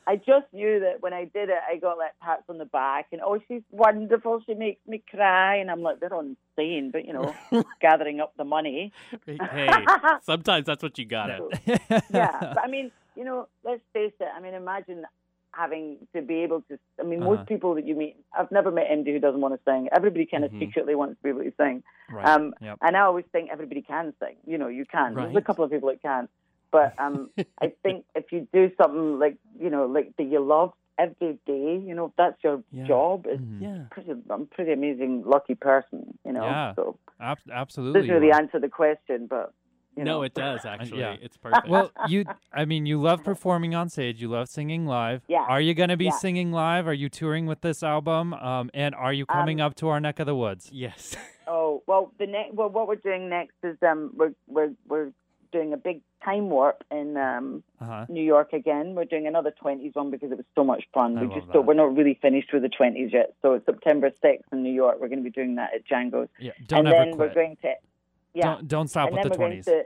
I just knew that when I did it, I got like pats on the back and oh, she's wonderful. She makes me cry, and I'm like, they're insane, but you know, gathering up the money. hey, sometimes that's what you got to yeah, but I mean, you know, let's face it. I mean, imagine having to be able to. I mean, Uh-huh. most people that you meet, I've never met anybody who doesn't want to sing. Everybody kind of Mhm. secretly wants to be able to sing. right. Um, yep. and I always think everybody can sing. You know, you can. There's a couple of people that can, but um, I think if you do something like you know, like that you love every day, you know, if that's your Yeah. job. It's Mhm. Yeah. pretty. I'm a pretty amazing, lucky person. You know. Yeah. So Ab- absolutely. doesn't really you answer the question, but you no, know. it does actually. yeah. It's perfect. well, you, I mean, you love performing on stage. You love singing live. Yeah. Are you going to be Yeah. singing live? Are you touring with this album? Um, and are you coming Um, up to our neck of the woods? yes. Oh well, the next well, what we're doing next is um, we're we're we're doing a big time warp in um, Uh huh. New York again. We're doing another twenties one because it was so much fun. I we just that. don't, we're not really finished with the twenties yet. So it's September sixth in New York. We're going to be doing that at Django's, Yeah. Don't and ever then quit. we're going to yeah, Don't don't stop and with the twenties. to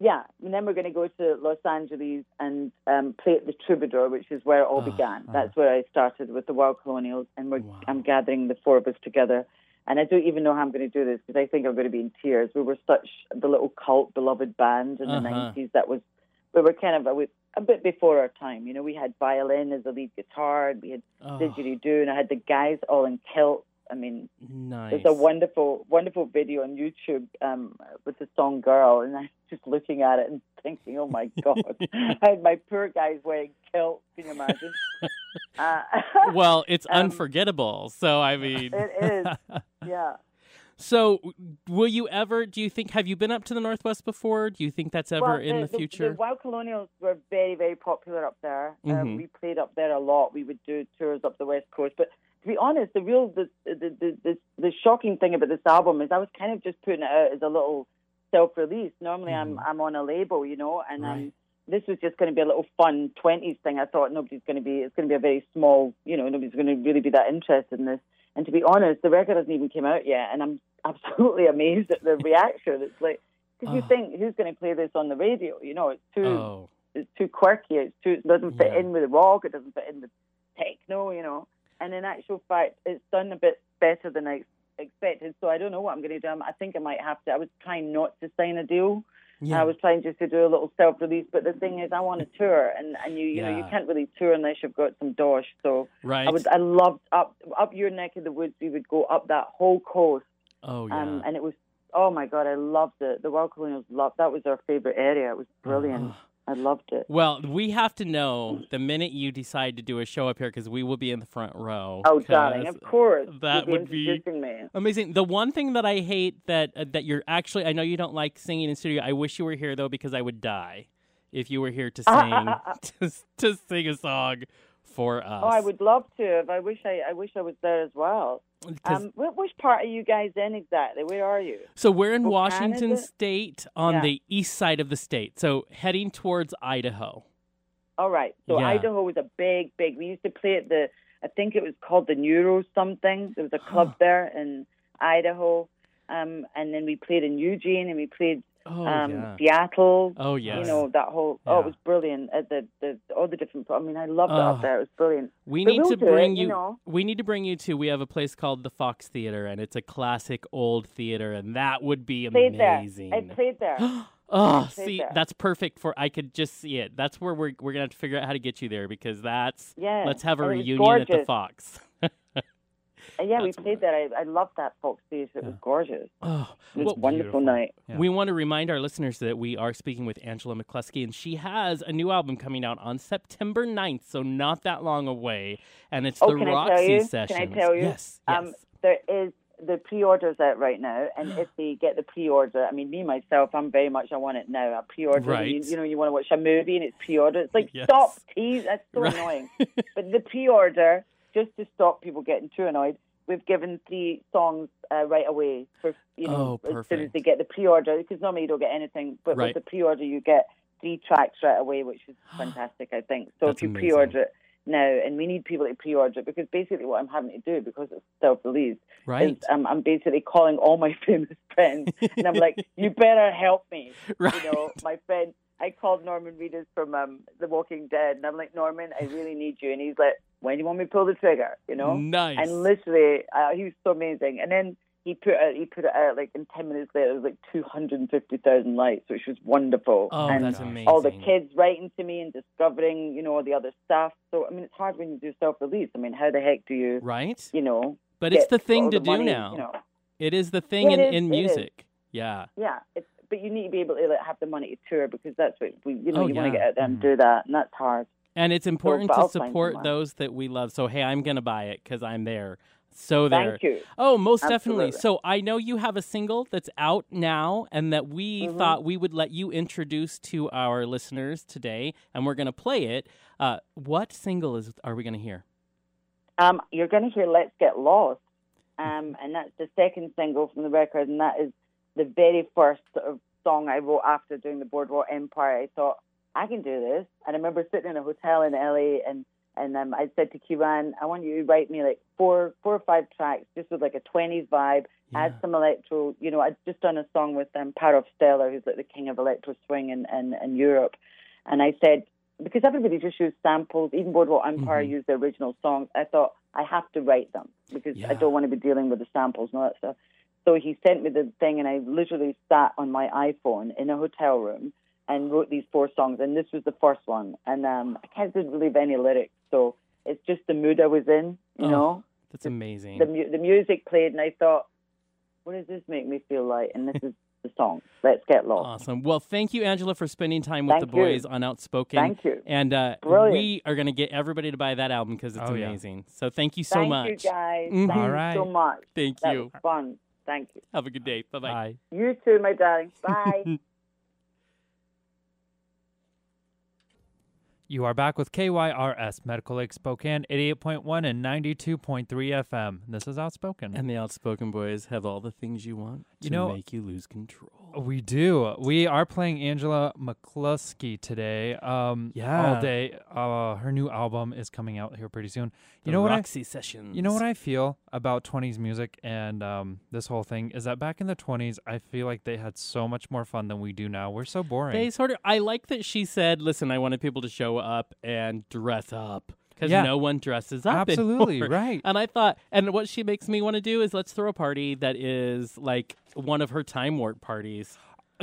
yeah, and then we're going to go to Los Angeles and um, play at the Troubadour, which is where it all Ah, began. ah. That's where I started with the Wild Colonials, and we're, Wow. I'm gathering the four of us together. And I don't even know how I'm going to do this because I think I'm going to be in tears. We were such the little cult beloved band in the Uh-huh. 90s that was we were kind of a, a bit before our time. You know, we had violin as the lead guitar, and we had Oh, didgeridoo, and I had the guys all in kilts. I mean, nice. there's a wonderful, wonderful video on YouTube um, with the song "Girl," and I'm just looking at it and thinking, "Oh my God!" I had my poor guys wearing kilts. Can you imagine? uh, well, it's Um, unforgettable. So I mean, it is, yeah. So, will you ever? Do you think? Have you been up to the Northwest before? Do you think that's ever well, in the, future? The Wild Colonials were very, very popular up there. Mhm. Um, we played up there a lot. We would do tours up the West Coast. But to be honest, the real, the, the, the, the, the shocking thing about this album is I was kind of just putting it out as a little self-release. Normally, I'm I'm on a label, you know, and Mm-hmm. Right. um, this was just going to be a little fun twenties thing. I thought nobody's going to be. It's going to be a very small, you know, nobody's going to really be that interested in this. And to be honest, the record hasn't even came out yet, and I'm absolutely amazed at the reaction. It's like because you Oh. think who's going to play this on the radio? You know, it's too oh, it's too quirky. It's too it doesn't fit Yeah. in with the rock. It doesn't fit in with techno. You know, and in actual fact, it's done a bit better than I expected. So I don't know what I'm going to do. I'm- think I might have to. I was trying not to sign a deal. yeah. I was trying just to do a little self-release, but the thing is, I want to tour, and and you you know you can't really tour unless you've got some dosh. So right. I would I loved up up your neck of the woods. We would go up that whole coast, oh yeah. um, and it was oh my god, I loved it. The Wild Colonials loved that was our favorite area. It was brilliant. I loved it. well, we have to know the minute you decide to do a show up here because we will be in the front row. Oh, darling, of course. that would be- me. Amazing. The one thing that I hate that uh, that you're actually I know you don't like singing in studio. I wish you were here though because I would die if you were here to sing to, to sing a song for us. Oh, I would love to. I wish I, I wish I was there as well. Um, wh- which part are you guys in exactly? Where are you? so we're in Washington it? State on Yeah. the east side of the state. So heading towards Idaho. All right. So Yeah. Idaho was a big, big. We used to play at the. I think it was called the Neuro something. There was a club there in Idaho, um, and then we played in Eugene, and we played Oh um, yeah. Seattle. Oh yes. You know that whole. Oh, it was brilliant. At the, the all the different. I mean, I loved it Oh. up there. It was brilliant. we But need we'll to bring it, you. you know. We need to bring you to. We have a place called the Fox Theater, and it's a classic old theater, and that would be Played amazing. there. I played there. Oh, played see, there. that's perfect for. I could just see it. That's where we're we're gonna have to figure out how to get you there because that's. Yeah. Let's have a was reunion at the. Fox. Uh, yeah, we played that. I, I loved that Fox Theatre. It was gorgeous. Oh, It was well, a wonderful beautiful. night. Yeah. we want to remind our listeners that we are speaking with Angela McCluskey, and she has a new album coming out on September 9th, so not that long away. And it's Oh, the Roxy? Sessions. Can I tell you? Yes. yes. Um, there is the pre-orders out right now, and if they get the pre-order, I mean, me myself, I'm very much I want it now. I pre-order. Right. You, you know, you want to watch a movie and it's pre-order. It's like Yes. stop tease. That's so Right. annoying. but the pre-order, just to stop people getting too annoyed, we've given three songs uh, right away for you know Oh, as soon as they get the pre-order because normally you don't get anything, but Right. with the pre-order you get three tracks right away, which is fantastic. I think so. That's if you amazing. pre-order it now, and we need people to pre-order it because basically what I'm having to do because it's self-released, right. is um, I'm basically calling all my famous friends, and I'm like, "You better help me." right. You know, my friend. I called Norman Reedus from um, The Walking Dead, and I'm like, "Norman, I really need you." And he's like, "When do you want me to pull the trigger?" You know. Nice. And literally, uh, he was so amazing. And then he put it, he put it out like, in ten minutes later, it was like two hundred and fifty thousand likes, which was wonderful. oh, and that's amazing. all the kids writing to me and discovering, you know, all the other stuff. So I mean, it's hard when you do self-release. I mean, how the heck do you, Right? you know? But it's the thing to the do money, now. You know? It is the thing Yeah, in, it is, in it is. music. Yeah. Yeah, it's, but you need to be able to like, have the money to tour because that's what we, you know, Oh, you want to get out there and Mhm. do that, and that's hard. And it's important but to support those that we love. So, hey, I'm going to buy it because I'm there. So there. Thank you. Oh, most definitely. So I know you have a single that's out now and that we Mhm. thought we would let you introduce to our listeners today, and we're going to play it. Uh, what single is are we going to hear? Um, you're going to hear "Let's Get Lost," um, and that's the second single from the record, and that is the very first sort of song I wrote after doing the Boardwalk Empire. I thought I can do this, and I remember sitting in a hotel in LA, and and um, I said to Kiran, I want you to write me like four four or five tracks, just with like a twenties vibe, add some electro. You know, I'd just done a song with um, Parov Stelar, who's like the king of electro swing in, in, in Europe, and I said because everybody just used samples, even Boardwalk Empire Mhm. used the original songs. I thought I have to write them because Yeah. I don't want to be dealing with the samples and all that stuff. So he sent me the thing, and I literally sat on my iPhone in a hotel room and wrote these four songs. And this was the first one, and um, I can't didn't really have any lyrics, so it's just the mood I was in, you Oh, know. That's amazing. The mu- the music played, and I thought, what does this make me feel like? And this is the song. Let's get lost. Awesome. Well, thank you, Angela, for spending time with Thank the you. boys on Outspoken. Thank you. And uh, we are going to get everybody to buy that album because it's Oh, yeah. amazing. So thank you so Thank much. you guys. Mhm. Thank All you right. so much. Thank That you. was fun. Thank you. Have a good day. Bye bye. Bye. You too, my darling. Bye. You are back with KYRS Medical Lake Spokane, 88.1 and 92.3 FM. This is Outspoken. And the outspoken boys have all the things you want to You know- make you lose control. we do. We are playing Angela McCluskey today. Um, Yeah. all day. Uh, her new album is coming out here pretty soon. The You know what? I, Roxy sessions. you know what I feel about 20s music and um, this whole thing is that back in the 20s, I feel like they had so much more fun than we do now. We're so boring. They sort of. I like that she said, "Listen, I wanted people to show up and dress up because Yeah. no one dresses up." Absolutely anymore." right. And I thought, and what she makes me want to do is let's throw a party that is like one of her time warp parties.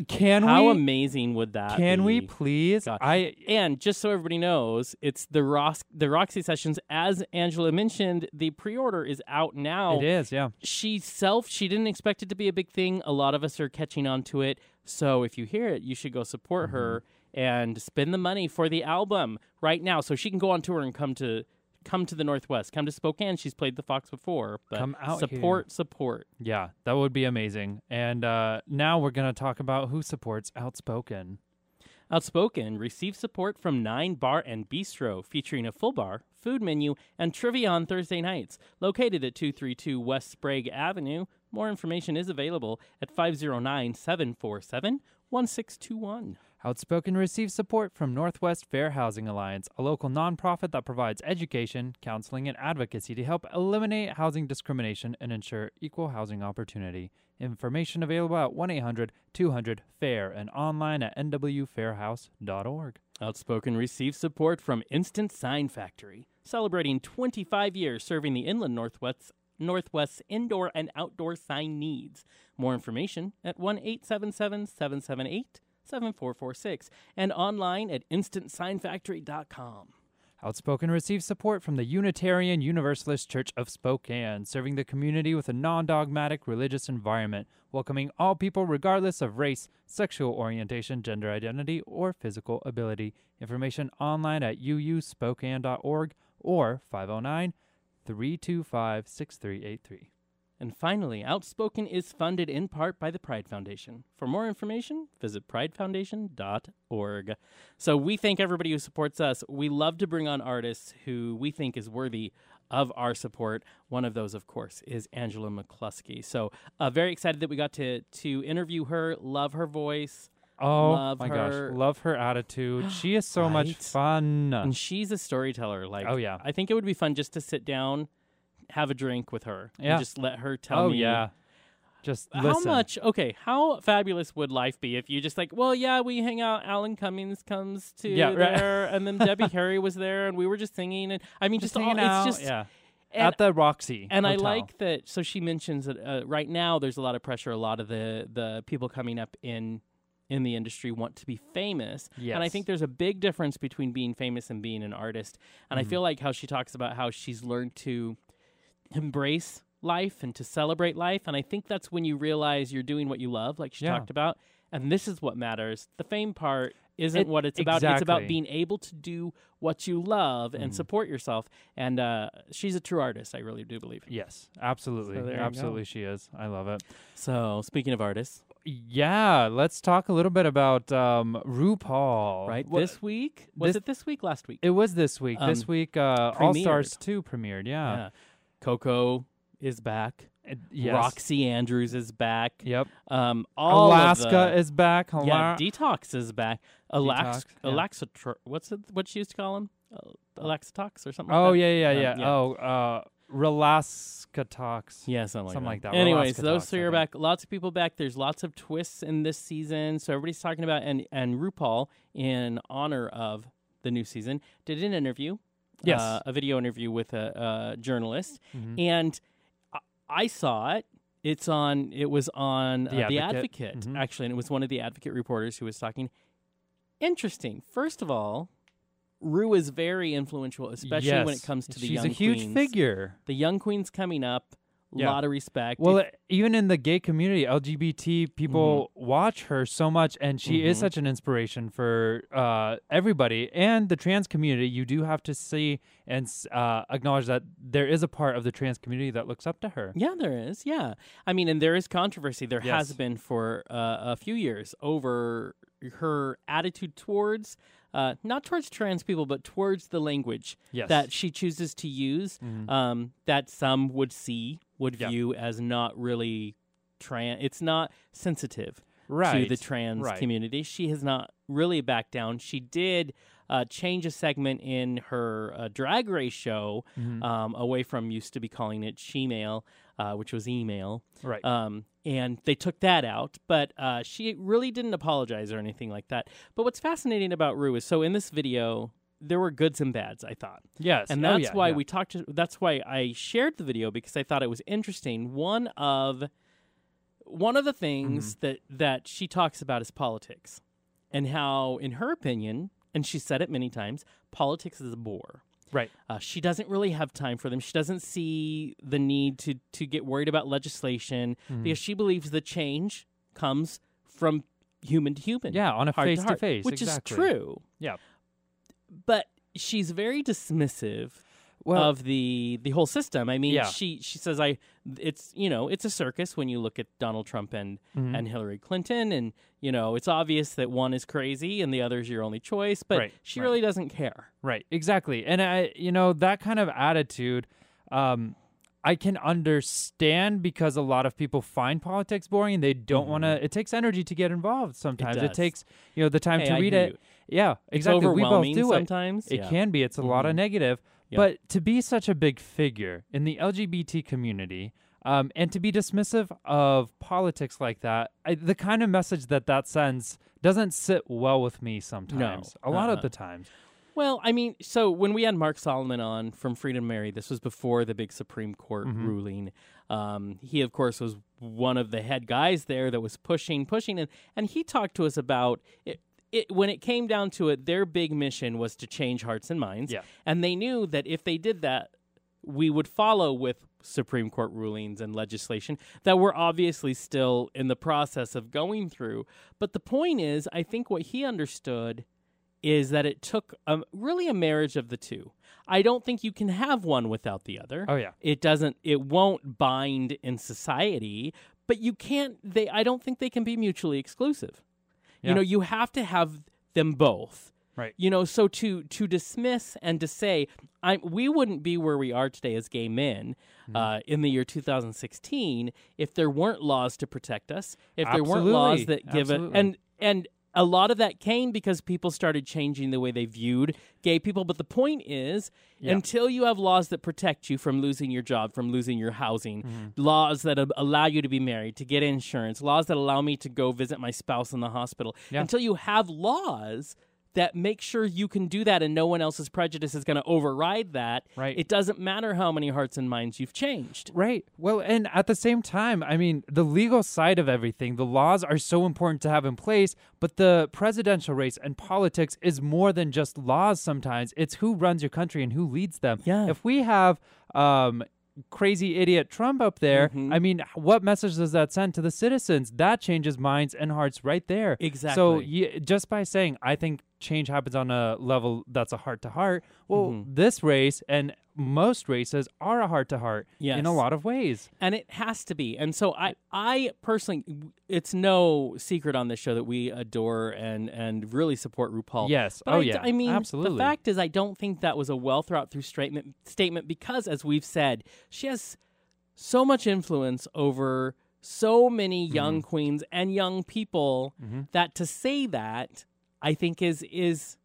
Can How we? amazing would that? can we please? God. I And just so everybody knows, it's the Ros- the Roxy sessions. As Angela mentioned, the pre-order is out now. it is, yeah. she self she didn't expect it to be a big thing a lot of us are catching on to it so if you hear it you should go support her Mm-hmm. And spend the money for the album right now. So she can go on tour and come to come to the northwest come to spokane. She's played the fox before but Come out support support. Yeah, that would be amazing. And uh, now we're going to talk about who supports Outspoken. outspoken receives support from Nyne bar and bistro featuring a full bar food menu and trivia on thursday nights. Located at 232 west sprague avenue. More information is available at 509-747-1621 Outspoken receives support from Northwest Fair Housing Alliance, a local nonprofit that provides education, counseling, and advocacy to help eliminate housing discrimination and ensure equal housing opportunity. Information available at 1 800 200 FAIR and online at nwfairhouse.org. Outspoken receives support from Instant Sign Factory, celebrating 25 years serving the inland Northwest Northwest's indoor and outdoor sign needs. More information at 1 877 778 7446 and online at instantsignfactory.com. Outspoken receives support from the Unitarian Universalist Church of Spokane, serving the community with a non dogmatic religious environment, welcoming all people regardless of race, sexual orientation, gender identity, or physical ability. Information online at uuspokane.org or 509 325 6383. And finally, Outspoken is funded in part by the Pride Foundation. For more information, visit pridefoundation.org. So we thank everybody who supports us. We love to bring on artists who we think is worthy of our support. One of those, of course, is Angela McCluskey. So uh, very excited that we got to to interview her. Love her voice. Oh Love my her. gosh, love her attitude. She is so much fun. And she's a storyteller. Like, Oh, yeah. I think it would be fun just to sit down, have a drink with her, Yeah. and just let her tell oh me yeah. Just How listen. much? Okay, how fabulous would life be if you just like, well, yeah, we hang out. Alan Cummings comes to Yeah, right. there, and then Debbie Harry was there, and we were just singing. And I mean, just, all, out, it's just yeah. and, At the Roxy. and I like that. So she mentions that uh, right now there's a lot of pressure. A lot of the the people coming up in in the industry want to be famous. And I think there's a big difference between being famous and being an artist. And I Mm-hmm. feel like how she talks about how she's learned to embrace life and to celebrate life. And I think that's when you realize you're doing what you love, like she Yeah. talked about. And this is what matters. The fame part isn't It- what it's about. It's about being able to do what you love and Mhm. support yourself. And uh, she's a true artist. I really do believe. Yes, absolutely. So absolutely she is. I love it. So speaking of artists, Yeah, let's talk a little bit about um, RuPaul. right? Wha- this week was this- it this week? Last week? It was this week. this Um, week, uh, All Stars 2 premiered. Yeah. yeah. Coco is back. Yes. Roxxxy Andrews is back. Yep. Um, Alaska the- is back. yeah. Detox is back. Alex, Detox, yeah. Alexa, what's it? What she used to call him? Uh, Alexa Talks or something. oh, like that? yeah, yeah, Um, yeah. yeah. Oh, uh, Relaska Talks. Yeah, something like Something that. like that. Anyways, Alaska those three are back. Lots of people back. There's lots of twists in this season. So everybody's talking about and and RuPaul in honor of the new season did an interview. Yes. uh, a video interview with a, a journalist, Mhm. and I, I saw it. It's on. It was on The uh, the Advocate. Advocate Mhm. actually, and it was one of the Advocate reporters who was talking. Interesting. First of all, Ru is very influential, especially when it comes to the She's young a huge queens figure. the young queens coming up a Yeah. lot of respect. Well, If- even in the gay community, LGBT people watch her so much, and she is Mhm. such an inspiration for uh, everybody. And the trans community, you do have to see and uh, acknowledge that there is a part of the trans community that looks up to her. Yeah, there is. Yeah, I mean, and there is controversy. There has been for uh, a few years over her attitude towards, uh, not towards trans people, but towards the language Yes. that she chooses to use. Mhm. Um, that some would see, would Yeah. view as not really trans. It's not sensitive right. to the trans right. community. She has not really backed down. She did uh, change a segment in her uh, drag race show Mhm. um, away from used to be calling it shemale, uh, which was email. right. Um, and they took that out, but uh, she really didn't apologize or anything like that. But what's fascinating about Ru is so in this video, there were goods and bads, I thought. yes. And Oh, that's yeah, why yeah. we talked. To, that's why I shared the video because I thought it was interesting. One of one of the things Mm-hmm. that that she talks about is politics, and how, in her opinion, and she said it many times, politics is a bore. Right. Uh, she doesn't really have time for them. She doesn't see the need to to get worried about legislation Mhm. because she believes the change comes from human to human Yeah, on a face to face, which exactly. is true. Yeah. But she's very dismissive Well, of the the whole system. I mean, Yeah. she she says I it's you know it's a circus when you look at Donald Trump and Mhm. and Hillary Clinton, and you know it's obvious that one is crazy and the other is your only choice. But Right, she right. really doesn't care. Right, exactly. And I, you know, that kind of attitude, um, I can understand because a lot of people find politics boring. They don't want to. It takes energy to get involved. Sometimes it, Mm-hmm. takes, you know, the time Hey, to I read it. you. Yeah, It's exactly. We both do it. sometimes. It Yeah. can be. It's a lot of Mhm. negative. Yeah. But to be such a big figure in the LGBT community, um, and to be dismissive of politics like that, I, the kind of message that that sends doesn't sit well with me sometimes. A lot of uh-uh. the times. Well, I mean, so when we had Marc Solomon on from Freedom Mary, this was before the big Supreme Court Mhm. ruling. Um, he, of course, was one of the head guys there that was pushing, pushing, and, and he talked to us about it, it. When it came down to it, their big mission was to change hearts and minds. Yeah. And they knew that if they did that, we would follow with Supreme Court rulings and legislation that we're obviously still in the process of going through. But the point is, I think what he understood is that it took um, really a marriage of the two. I don't think you can have one without the other. Oh yeah. It doesn't. It won't bind in society, but you can't. They. I don't think they can be mutually exclusive. Yeah. You know, you have to have them both. Right. You know, so to to dismiss and to say, I we wouldn't be where we are today as gay men Mm-hmm. uh, in the year 2016 if there weren't laws to protect us, if there weren't laws that give it, and and a lot of that came because people started changing the way they viewed gay people. But the point is, Yeah. until you have laws that protect you from losing your job, from losing your housing, Mm-hmm. laws that allow you to be married, to get insurance, laws that allow me to go visit my spouse in the hospital, Yeah. until you have laws that make sure you can do that and no one else's prejudice is going to override that, Right. it doesn't matter how many hearts and minds you've changed. Right. Well, and at the same time, I mean, the legal side of everything, the laws are so important to have in place, but the presidential race and politics is more than just laws sometimes. It's who runs your country and who leads them. Yeah. If we have um crazy idiot Trump up there, Mhm. I mean, what message does that send to the citizens? That changes minds and hearts right there. So Exactly. you, just by saying, I think change happens on a level that's a heart to heart. Well, Mhm. this race and most races are a heart to heart in a lot of ways. and it has to be and so i i personally it's no secret on this show that we adore and and really support rupaul Yes. But oh I, yeah. I mean, absolutely. the fact is, I don't think that was a well thought through statement. Statement because, as we've said, she has so much influence over so many Mm-hmm. young queens and young people Mhm. that to say that, I think is is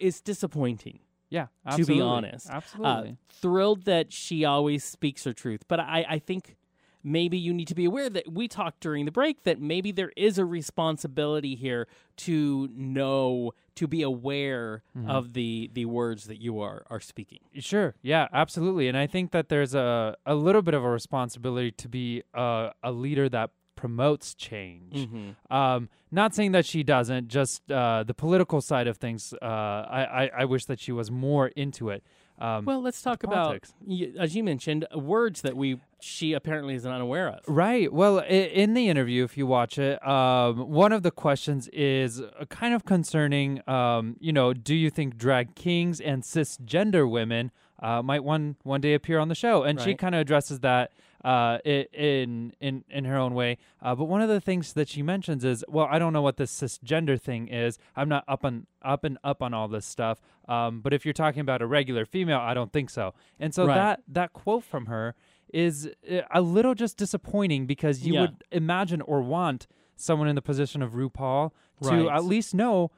is disappointing. yeah. to be honest. Absolutely. Uh, thrilled that she always speaks her truth, but I, I think maybe you need to be aware that we talked during the break that maybe there is a responsibility here to know to be aware Mm-hmm. of the the words that you are are speaking. Sure. Yeah, absolutely. And I think that there's a, a little bit of a responsibility to be a, a leader that promotes change. Mm-hmm. Um, not saying that she doesn't, just uh, the political side of things. Uh, I, I, I wish that she was more into it. Um, Well, let's talk about y- as you mentioned words that we she apparently is unaware of. Right. Well, i- in the interview, if you watch it, um, one of the questions is uh, kind of concerning. Um, you know, do you think drag kings and cisgender women uh, might one one day appear on the show? And she kind of addresses that uh, in in in her own way. Uh, but one of the things that she mentions is, well, I don't know what this cisgender thing is. I'm not up on up and up on all this stuff. Um, but if you're talking about a regular female, I don't think so. And so Right. that that quote from her is uh, a little just disappointing because you Yeah. would imagine or want someone in the position of RuPaul to Right. at least know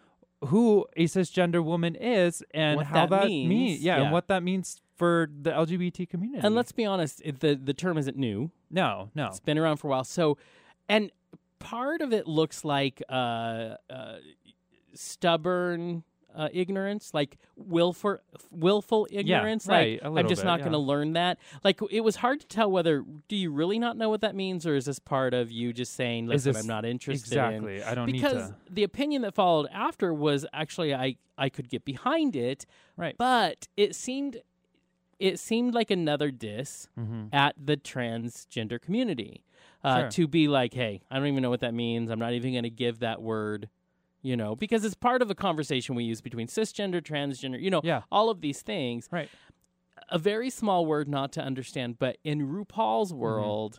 who a cisgender woman is and What how that that, means, mean- yeah, yeah. and what that means for the LGBT community. And let's be honest, it, the the term isn't new. no, no, It's been around for a while. So, and part of it looks like uh, uh, stubborn uh, ignorance, like willful willful ignorance. Yeah, right, like I'm just bit, not yeah. going to learn that. Like it was hard to tell whether do you really not know what that means, or is this part of you just saying, Is "Listen, this- I'm not interested." in exactly. I don't need because the opinion that followed after was actually I I could get behind it, Right. but it seemed it seemed like another diss hmm at the transgender community uh, Sure. to be like, hey, I don't even know what that means. I'm not even going to give that word, you know, because it's part of a conversation we use between cisgender, transgender, you know, Yeah. all of these things. Right. A very small word not to understand, but in RuPaul's Mm-hmm. world,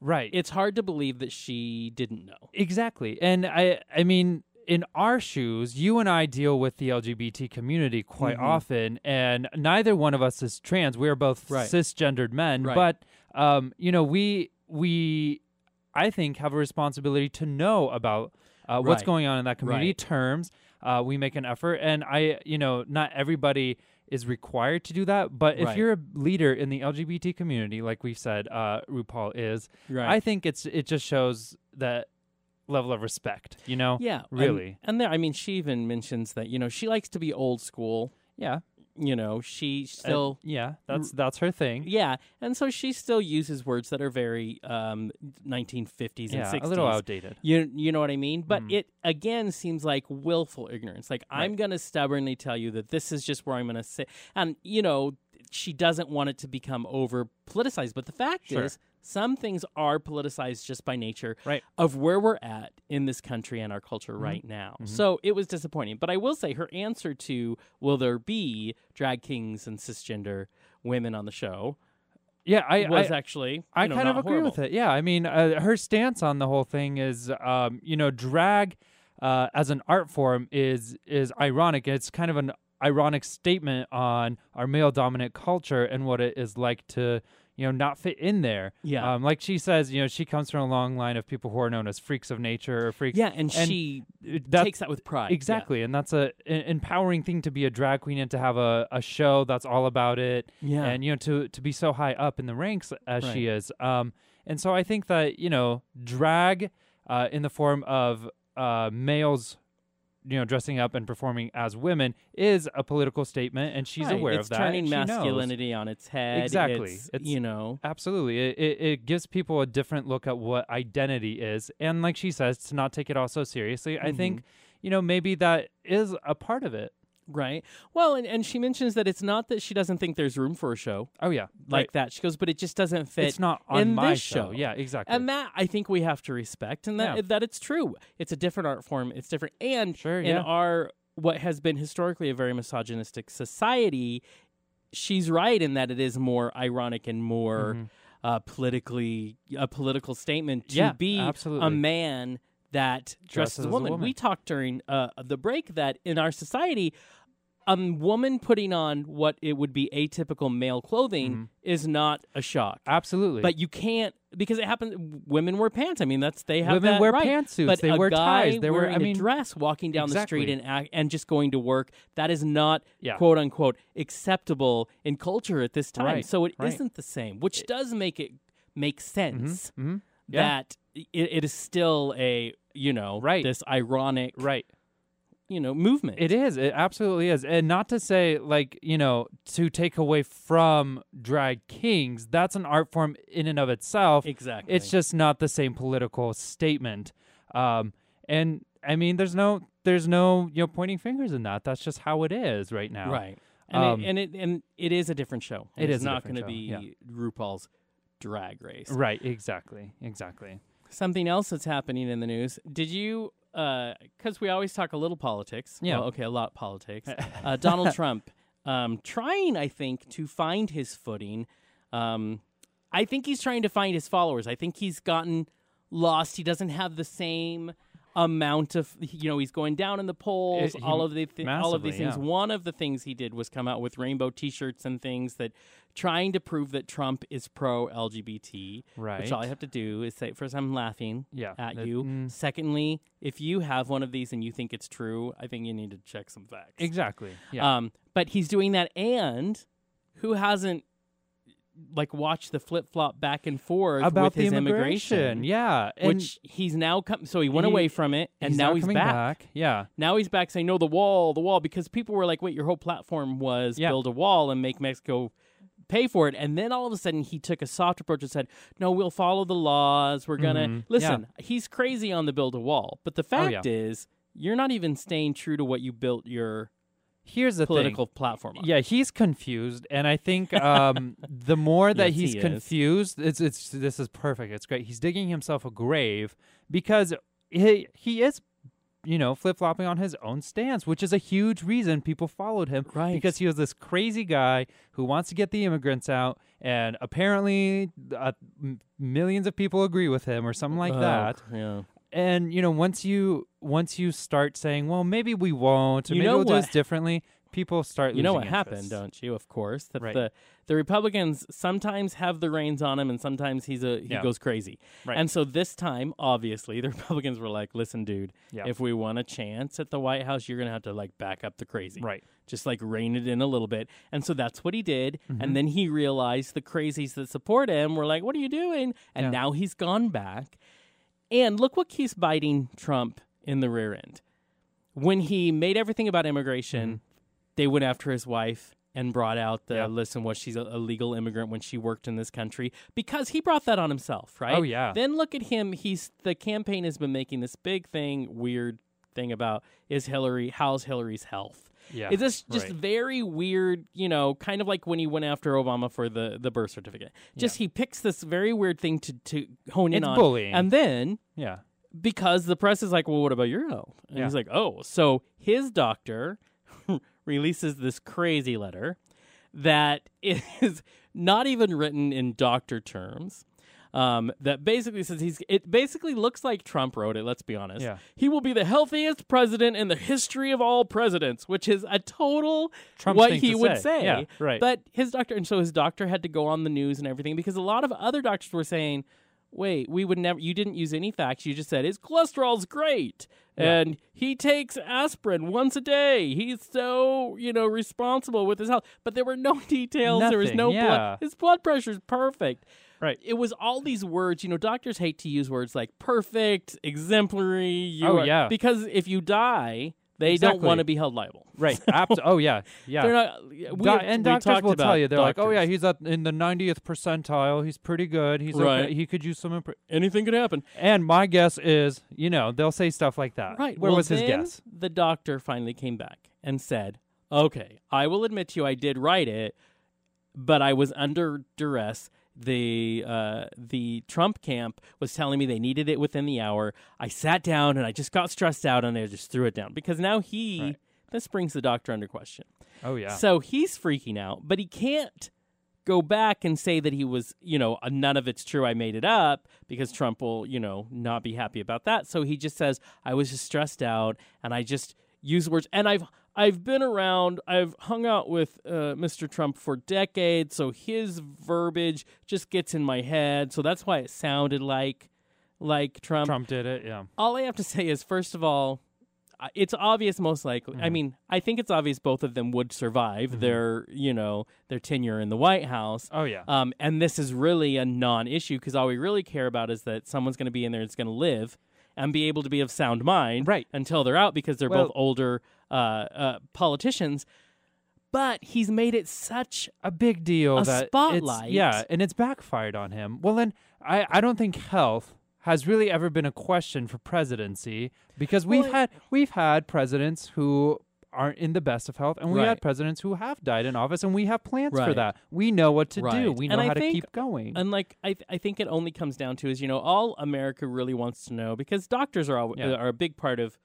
Right. it's hard to believe that she didn't know. Exactly. And I I mean in our shoes, you and I deal with the LGBT community quite Mhm. often and neither one of us is trans. We are both Right. cisgendered men, Right. but um you know, we we I think have a responsibility to know about uh, what's going on in that community Right. terms. Uh, we make an effort and I you know, not everybody is required to do that, but if Right. you're a leader in the LGBT community, like we said, uh, RuPaul is, Right. I think it's it just shows that level of respect, you know? yeah, really. And, there, I mean, she even mentions that you know she likes to be old school. Yeah. You know, she Uh, still yeah, that's that's her thing. Yeah, and so she still uses words that are very um, 1950s Yeah, and 60s. a little outdated. You you know what I mean? But Mm. it again seems like willful ignorance. Like I'm going to stubbornly tell you that this is just where I'm going to sit. And you know, she doesn't want it to become over politicized, but the fact Sure. is some things are politicized just by nature Right. of where we're at in this country and our culture Mm-hmm. right now. So it was disappointing. But I will say her answer to will there be drag kings and cisgender women on the show Yeah, I was I, actually I know, kind of agree with it. Yeah, I mean, uh, her stance on the whole thing is, um, you know, drag uh, as an art form is is ironic. It's kind of an ironic statement on our male dominant culture and what it is like to, you know, not fit in there. Yeah. Um, like she says, you know, she comes from a long line of people who are known as freaks of nature or freaks. Yeah, and, And she takes that with pride. yeah. Exactly, and that's a an empowering thing to be a drag queen and to have a, a show that's all about it. Yeah. and you know to to be so high up in the ranks as she is. Um, and so I think that you know drag uh, in the form of uh, males, you know, dressing up and performing as women is a political statement, and she's Right, aware it's of that. turning masculinity on its head. Exactly. It's, It's- you know. Absolutely, it, it it gives people a different look at what identity is, and like she says, to not take it all so seriously. I Mm-hmm. think you know maybe that is a part of it. Right. Well, and, and she mentions that it's not that she doesn't think there's room for a show Oh yeah, like right. that. She goes, but it just doesn't fit. It's not on in my this show. Yeah, exactly. And that I think we have to respect, and that Yeah. that it's true. It's a different art form. It's different, and Sure, in yeah. our what has been historically a very misogynistic society, she's right in that it is more ironic and more Mhm. uh, politically a political statement to Yeah, be absolutely. a man that dresses as a a woman. woman. We talked during uh, the break that in our society, a woman putting on what it would be atypical male clothing Mm-hmm. is not a shock. Absolutely. But you can't because it happens. Women wear pants. I mean, that's they have Women that wear right. pantsuits, But they a wear guy ties, they wear- wearing I mean- a dress, walking down the street and and just going to work. That is not Yeah. quote unquote acceptable in culture at this time. Right, So it right. not the same, which does make it make sense hmm Yeah. that it, it is still a you know Right. this ironic right. you know movement. It is. It absolutely is. And not to say like, you know, to take away from drag kings, that's an art form in and of itself. exactly. It's just not the same political statement. Um and I mean there's no there's no, you know, pointing fingers in that. That's just how it is right now. right. And Um, it, and it and it is a different show. It it's is not going to be yeah. RuPaul's Drag Race. Right, exactly, exactly. Something else that's happening in the news. Did you? Because we always talk a little politics. Yeah. Well, okay, a lot politics. uh, Donald Trump um, trying, I think, to find his footing. Um, I think he's trying to find his followers. I think he's gotten lost. He doesn't have the same amount of you know he's going down in the polls It- all of the th- all of these things yeah. one of the things he did was come out with rainbow t-shirts and things that trying to prove that Trump is pro LGBT Right. which all I have to do is say first I'm laughing Yeah, at that- you mm. secondly if you have one of these and you think it's true I think you need to check some facts Exactly. Yeah. um, but he's doing that, and who hasn't like watch the flip flop back and forth About his immigration. Yeah. And which he's now come. So he went he- away from it, and he's now he's coming back. Yeah. Now he's back saying, "No, the wall, the wall," because people were like, "Wait, your whole platform was Yeah. build a wall and make Mexico." Pay for it, and then all of a sudden he took a soft approach and said, "No, we'll follow the laws. We're gonna Mhm. listen." He's crazy on the build a wall, but the Oh, fact yeah. is, you're not even staying true to what you built your Here's the political thing. platform on. Yeah, he's confused, and I think um, the more that Yes, he's he confused, it's it's this is perfect. It's great. He's digging himself a grave because he he is, you know, flip flopping on his own stance, which is a huge reason people followed him. Right. Because he was this crazy guy who wants to get the immigrants out, and apparently uh, m- millions of people agree with him or something like Oh, that. Yeah. And you know once you once you start saying well maybe we won't or You maybe we'll do this differently people start You know what happened, don't you? Of course, that Right. the the Republicans sometimes have the reins on him, and sometimes he's a he Yeah. goes crazy. Right. And so this time, obviously, the Republicans were like, "Listen, dude, Yeah. if we want a chance at the White House, you're gonna have to like back up the crazy, right Just like rein it in a little bit." And so that's what he did. Mm-hmm. And then he realized the crazies that support him were like, "What are you doing?" And Yeah. now he's gone back. And look what keeps biting Trump in the rear end. When he made everything about immigration, mm-hmm. they went after his wife and brought out the Yeah. listen was she's a, a legal immigrant when she worked in this country because he brought that on himself, right? Oh, yeah. Then look at him. He's the campaign has been making this big thing, weird thing about is Hillary how's Hillary's health? Yeah Is this just right. very weird, you know, kind of like when he went after Obama for the, the birth certificate. Just he picks this very weird thing to, to hone in It's on. bullying. And then yeah because the press is like, well, what about your health? And Yeah. he's like, oh, so his doctor releases this crazy letter that is not even written in doctor terms. Um, that basically says he's. It basically looks like Trump wrote it. Let's be honest. Yeah. He will be the healthiest president in the history of all presidents, which is a total Trump's what thing he to would say. say. Yeah, right. But his doctor, and so his doctor had to go on the news and everything because a lot of other doctors were saying, "Wait, we would never. You didn't use any facts. You just said his cholesterol's great, and he takes aspirin once a day. He's so you know responsible with his health. But there were no details. there was no yeah. blood. His blood pressure's perfect. Right. It was all these words. You know, doctors hate to use words like perfect, exemplary. You Oh, are- yeah. because if you die, they don't want to be held liable. right oh yeah yeah They're not. We, Do- and doctors will tell you they're like, oh yeah, he's at in the 90th percentile. He's pretty good. He's Right. okay. He could use some. Impro- anything could happen. and my guess is, you know, they'll say stuff like that. Right. Where well, was his guess? The doctor finally came back and said, "Okay, I will admit to you, I did write it, but I was under duress. The uh, the Trump camp was telling me they needed it within the hour. I sat down and I just got stressed out and I just threw it down because now he Right. this brings the doctor under question. Oh yeah. So he's freaking out, but he can't go back and say that he was, you know, none of it's true. I made it up because Trump will, you know, not be happy about that. So he just says, I was just stressed out and I just use words. And I've, I've been around, I've hung out with uh, Mr. Trump for decades. So his verbiage just gets in my head. So that's why it sounded like, like Trump Trump did it. Yeah. all I have to say is, first of all, it's obvious most likely. Mm-hmm. I mean, I think it's obvious both of them would survive their, you know, their tenure in the White House. Oh yeah. Um, and this is really a non-issue because all we really care about is that someone's going to be in there that's going to live and be able to be of sound mind Right. until they're out because they're Well- both older uh, uh, politicians. But he's made it such a big deal a that spotlight. It's, yeah, and it's backfired on him. Well, then I, I don't think health has really ever been a question for presidency because we've Well, had we've had presidents who aren't in the best of health, and we Right. had presidents who have died in office, and we have plans for Right. that. We know what to do. Right. We And know I how to think- keep going. And like I, th- I think it only comes down to is you know all America really wants to know because doctors are al- Yeah. are a big part of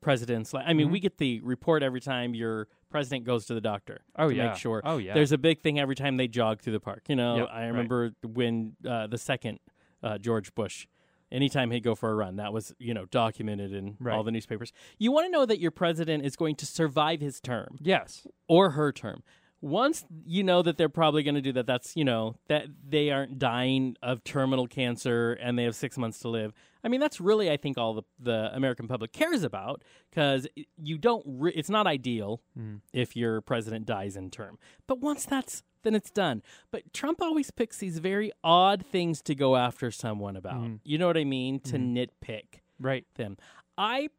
presidents. Like I mean, Mhm. we get the report every time your president goes to the doctor. oh to yeah. make sure. Oh yeah. There's a big thing every time they jog through the park. You know, Yep, I right. remember when uh, the second uh, George Bush. Anytime he'd go for a run, that was you know documented in Right. all the newspapers. You want to know that your president is going to survive his term yes. or her term. Once you know that they're probably going to do that, that's you know that they aren't dying of terminal cancer and they have six months to live. I mean, that's really I think all the the American public cares about because you don't. Re- it's not ideal Mhm. if your president dies in term, but once that's then it's done. But Trump always picks these very odd things to go after someone about. Mhm. You know what I mean? To Mhm. nitpick Right. them. I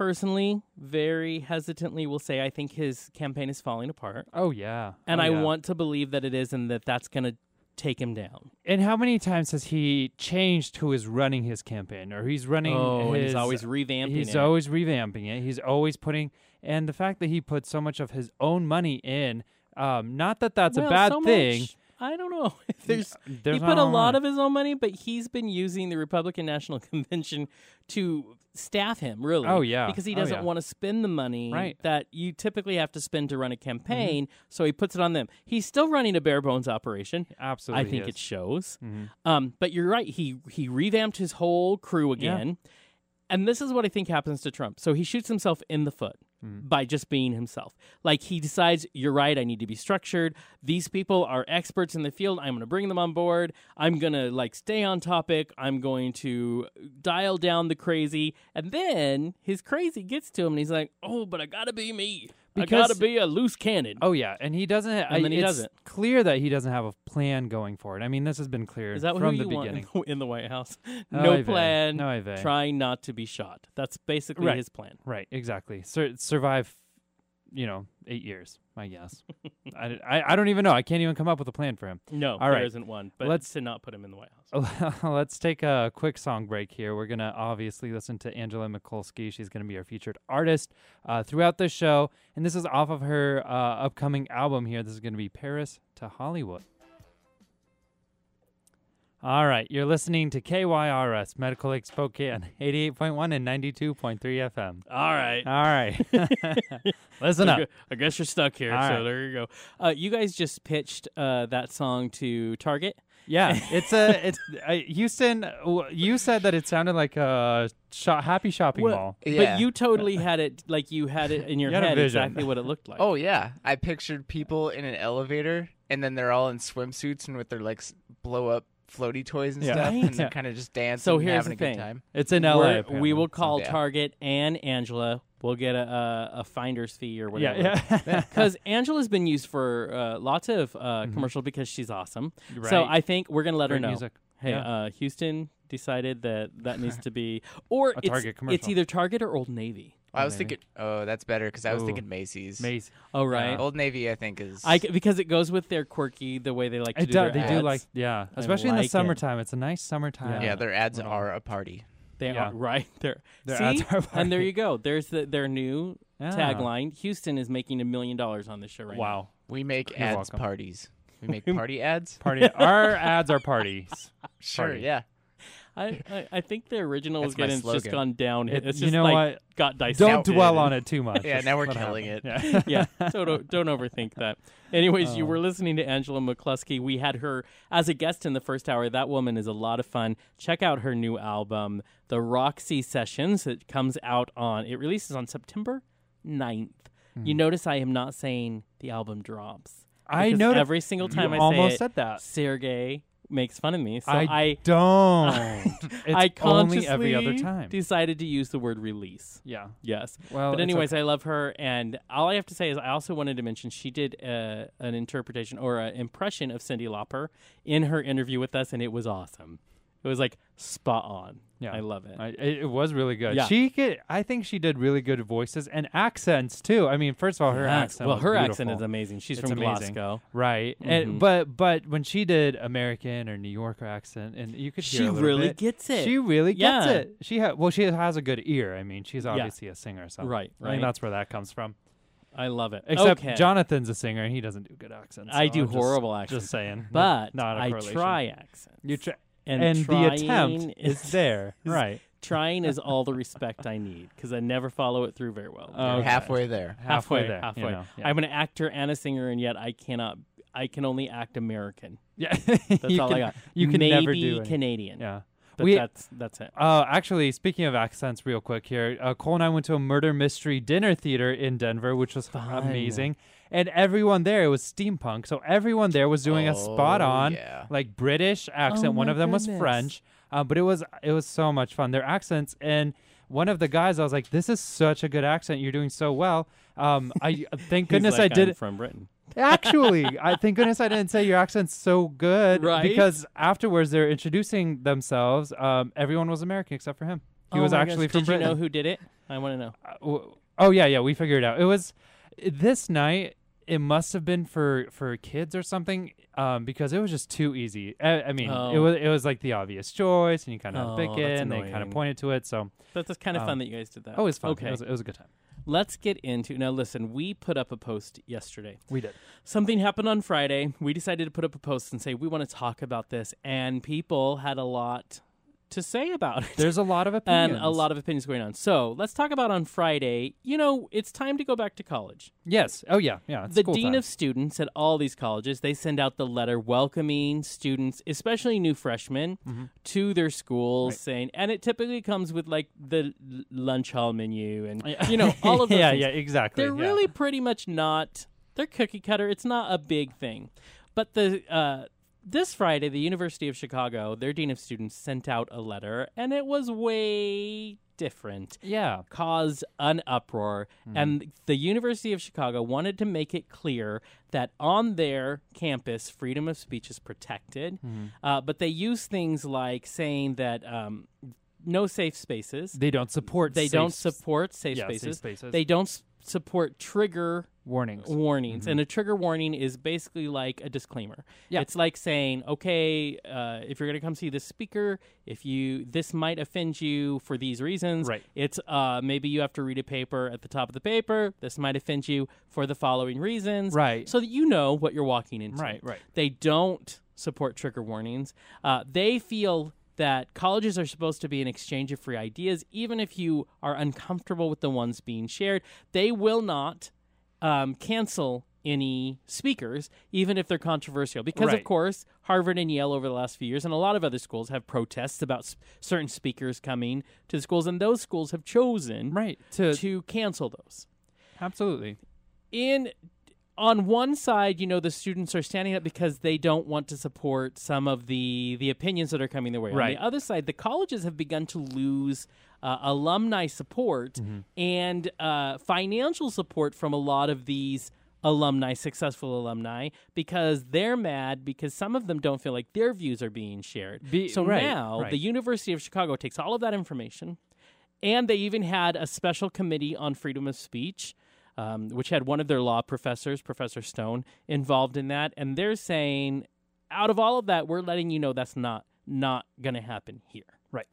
personally, very hesitantly, will say I think his campaign is falling apart, Oh yeah. and Oh, I yeah. want to believe that it is, and that that's going to take him down. And how many times has he changed who is running his campaign, or he's running? oh, his, he's always revamping He's it. always revamping it. He's always putting, and the fact that he put so much of his own money in. Um, not that that's Well, a bad so thing. much- I don't know there's. There's he put a lot of his own money, but he's been using the Republican National Convention to staff him, really. Oh, yeah. Because he Oh, doesn't yeah. want to spend the money Right. Mm-hmm. that you typically have to spend to run a campaign, so he puts it on them. He's still running a bare bones operation. Absolutely, I think is. it shows. Mhm. Um, but you're right. He he revamped his whole crew Yeah. And this is what I think happens to Trump. So he shoots himself in the foot Mhm. by just being himself. Like he decides, you're right. I need to be structured. These people are experts in the field. I'm going to bring them on board. I'm going to like stay on topic. I'm going to dial down the crazy, and then his crazy gets to him, and he's like, "Oh, but I got to be me. I Because- got to be a loose cannon." Oh yeah, and he doesn't. ha- And then he doesn't. Clear that he doesn't have a plan going forward. I mean, this has been clear Is that from the beginning. in the, in the White House? No, no plan. No, trying not to be shot. That's basically Right. his plan. Right, exactly. Sur- survive, you know, eight years. I guess. I, I, I don't even know. I can't even come up with a plan for him. No, All there right. isn't one. But Let's- to not put him in the White House. Let's take a quick song break here. We're gonna obviously listen to Angela McCluskey. She's gonna be our featured artist uh, throughout the show, and this is off of her uh, upcoming album. Here, this is gonna be Paris to Hollywood. All right, you're listening to KYRS Medical Lake Spokane, 88.1 and 92.3 FM. All right. All right, listen up. I guess you're stuck here. All so right. there you go. Uh, you guys just pitched uh, that song to Target. Yeah, it's a it's uh, Houston. You said that it sounded like a sho- happy shopping Well, mall. Yeah. But you totally had it like you had it in your You head exactly what it looked like. Oh yeah, I pictured people in an elevator, and then they're all in swimsuits and with their like blow up floaty toys and Yeah. stuff, and they're Yeah. kind of just dancing, So and here's having the a thing. good time. It's in We're- LA. we apparently, will call yeah. Target and Angela. We'll get a, a, a finder's fee or whatever. Yeah, yeah. Because Angela's been used for uh, lots of uh, Mhm. commercial because she's awesome. right. So I think we're gonna let her Great know. music. Hey, Yeah. uh, Houston decided that that needs to be, or A it's, Target commercial. it's either Target or Old Navy. I was thinking, oh, that's better because I was Ooh. thinking Macy's. Maze. Oh right, Yeah. Old Navy, I think is. I c- because it goes with their quirky the way they like to It do do, their they do ads. like yeah, I especially in like the it. summertime. It's a nice summertime. yeah, their ads Little- are a party. They yeah. are right there. Their See, ads are and there you go. There's the, their new Yeah. tagline. Houston is making a million dollars on this show right now. Wow, We make You're ads welcome. parties. We make party ads. party. Our ads are parties. Sure, Party. yeah. Now. I, I I think the original was That's my good and just gone down. It- it's you just know like what? got dissected. Don't dwell on it too much. Yeah, That's now we're what killing happened. Yeah. yeah, don't don't overthink that. Anyways, you Oh. were listening to Angela McCluskey. We had her as a guest in the first hour. That woman is a lot of fun. Check out her new album, The Roxy Sessions. It comes out on it releases on September 9th. You notice I am not saying the album drops. Hmm. I Because know every single time you I almost say it, said that. Sergey makes fun of me. So I, I don't. it's I only every other consciously time. decided to use the word release. yeah. Yes. Well, But anyways, okay. I love her, and all I have to say is I also wanted to mention she did uh, an interpretation or an impression of Cyndi Lauper in her interview with us, and it was awesome. It was like spot on. Yeah. I love it. I, it, was really good. Yeah. She could. I think she did really good voices and accents too. I mean, first of all, her accent. well, her accent is amazing. She's It's from amazing. Glasgow. right. Mhm. And but but when she did American or New Yorker accent, and you could She really bit, gets it. She really gets Yeah. it. She ha- well, she has a good ear. I mean, she's obviously a singer, so Right, I right. think that's where that comes from. I love it. Except okay. Jonathan's a singer and he doesn't do good accents. I so do I'm just- horrible accents, Just saying, but not I try accents. You try, and, and, the attempt is there, right? Trying is all the respect I need because I never follow it through very well. Oh, okay. halfway there. Halfway there, halfway. you know, yeah. I'm an actor and a singer, and yet I cannot. I can only act American. Yeah, That's you all can, I got. You can Maybe never do any- Canadian. Yeah. but We- that's that's it. Uh, actually, speaking of accents, real quick here, uh, Cole and I went to a murder mystery dinner theater in Denver, which was Fun. amazing. And everyone there it was steampunk, so everyone there was doing a spot Oh, on, yeah. like British accent. Oh one of them was. French, uh, but it was it was so much fun. Their accents and. One of the guys, I was like, "This is such a good accent. You're doing so well." Um, I thank goodness like, I did. I'm from Britain. Actually, I thank goodness I didn't say your accent's so good, Right? Because afterwards they're introducing themselves. Um, everyone was American except for him. He Oh was actually gosh. from Did Britain. you know who did it? I want to know. Uh, w- oh yeah, yeah, we figured it out. It was this night. It must have been for for kids or something, um, because it was just too easy. I, I mean, it Oh. was it was like the obvious choice, and you kind of Oh, pick it, and they kind of pointed to it. So, that's kind of Um, fun that you guys did that. oh, it was fun. Okay, it was, it was a good time. let's get into now. Listen, we put up a post yesterday. We did. Something happened on Friday. We decided to put up a post and say we want to talk about this, and people had a lot to say about it. There's a lot of opinions. and a lot of opinions going on. So let's talk about on Friday. You know, it's time to go back to college. Yes. Oh yeah. Yeah. It's the school dean time. of students at all these colleges they send out the letter welcoming students especially new freshmen Mm-hmm. to their schools saying and it typically comes with like the lunch hall menu and you know all of those yeah, things. yeah, exactly. they're yeah. really pretty much not they're cookie cutter it's not a big thing but the uh this Friday, the University of Chicago, their dean of students sent out a letter, and it was way different yeah. caused an uproar, and the University of Chicago wanted to make it clear that on their campus, freedom of speech is protected. Uh, but they use things like saying that um, no safe spaces. They don't support. They safe don't support safe yeah, safe spaces. spaces. They don't s- support trigger warnings. warnings. And a trigger warning is basically like a disclaimer. Yeah. It's like saying, okay, uh, if you're going to come see this speaker, if you this might offend you for these reasons. Right. It's uh, maybe you have to read a paper at the top of the paper. This might offend you for the following reasons. Right. So that you know what you're walking into. Right, right. They don't support trigger warnings. Uh, they feel that colleges are supposed to be an exchange of free ideas, even if you are uncomfortable with the ones being shared. They will not um, cancel any speakers, even if they're controversial. Because, of course, Harvard and Yale over the last few years, and a lot of other schools have protests about s- certain speakers coming to the schools, and those schools have chosen right. To, to cancel those absolutely. in on one side, you know, the students are standing up because they don't want to support some of the the opinions that are coming their way. Right. On the other side, the colleges have begun to lose uh, alumni support Mm-hmm. and uh, financial support from a lot of these alumni, successful alumni, because they're mad because some of them don't feel like their views are being shared. Be- so right, now right. the University of Chicago takes all of that information and they even had a special committee on freedom of speech, um, which had one of their law professors, Professor Stone, involved in that. And they're saying, out of all of that, we're letting you know that's not not going to happen here. Right.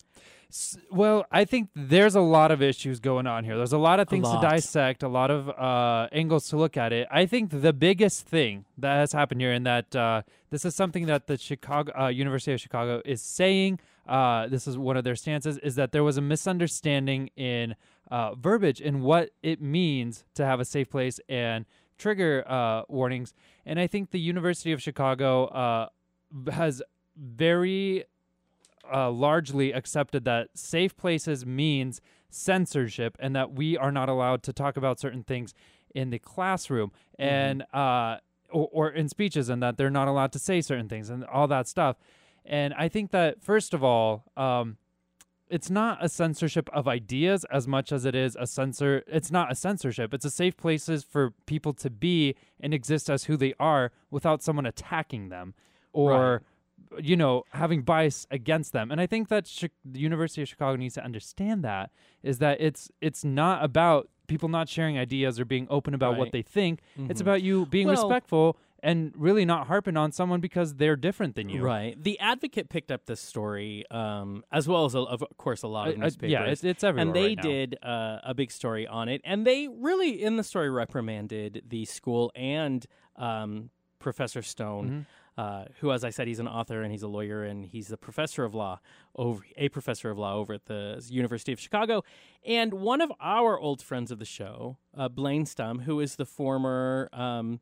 S- Well, I think there's a lot of issues going on here. There's a lot of things to dissect, a lot of uh, angles to look at it. I think the biggest thing that has happened here, and that uh, this is something that the Chicago uh, University of Chicago is saying. Uh, this is one of their stances: is that there was a misunderstanding in uh, verbiage and what it means to have a safe place and trigger uh, warnings. And I think the University of Chicago uh, has very uh, largely accepted that safe places means censorship and that we are not allowed to talk about certain things in the classroom and uh, or, or in speeches and that they're not allowed to say certain things and all that stuff. And I think that first of all, um, it's not a censorship of ideas as much as it is a censor. It's not a censorship. It's a safe places for people to be and exist as who they are without someone attacking them or you know having bias against them. And I think that the University of Chicago needs to understand that is that it's it's not about people not sharing ideas or being open about what they think. It's Mhm. about you being Well- respectful and really not harping on someone because they're different than you. Right. The Advocate picked up this story, um, as well as, a, of course, a lot of Uh, uh, newspapers. yeah, it's, it's everywhere. and they right did uh, a big story on it, and they really, in the story, reprimanded the school and um, Professor Stone, Mm-hmm. uh, who, as I said, he's an author and he's a lawyer and he's a professor of law over a professor of law over at the University of Chicago, and one of our old friends of the show, uh, Blaine Stum, who is the former. Um,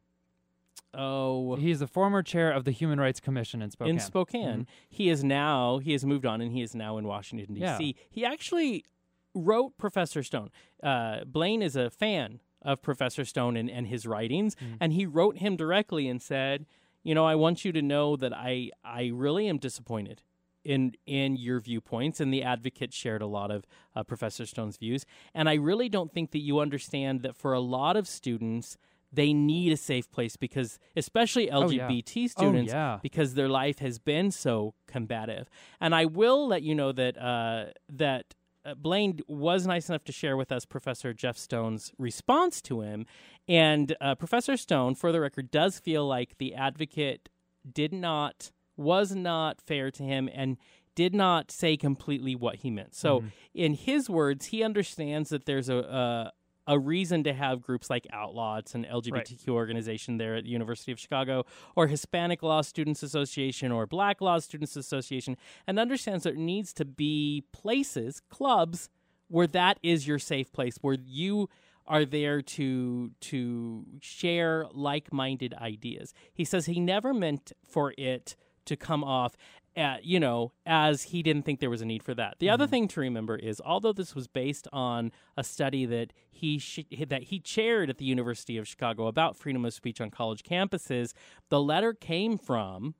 Oh, He's the former chair of the Human Rights Commission in Spokane. in Spokane. He is now he has moved on and he is now in Washington D.C. He actually wrote Professor Stone. Uh, Blaine is a fan of Professor Stone and, and his writings, and he wrote him directly and said, "You know, I want you to know that I I really am disappointed." In, in your viewpoints, and the advocate shared a lot of uh, Professor Stone's views. And I really don't think that you understand that for a lot of students, they need a safe place because, especially Oh, yeah. LGBT Oh, students, yeah. because their life has been so combative. And I will let you know that uh, that uh, Blaine was nice enough to share with us Professor Jeff Stone's response to him, and uh, Professor Stone, for the record, does feel like the advocate did not was not fair to him and did not say completely what he meant. So, in his words, he understands that there's a, a a reason to have groups like Outlaws an LGBTQ organization there at the University of Chicago, or Hispanic Law Students Association, or Black Law Students Association, and understands there needs to be places, clubs, where that is your safe place, where you are there to to share like-minded ideas. He says he never meant for it to come off at, you know, as he didn't think there was a need for that. The other mm-hmm. thing to remember is although this was based on a study that he sh- that he chaired at the University of Chicago about freedom of speech on college campuses, the letter came from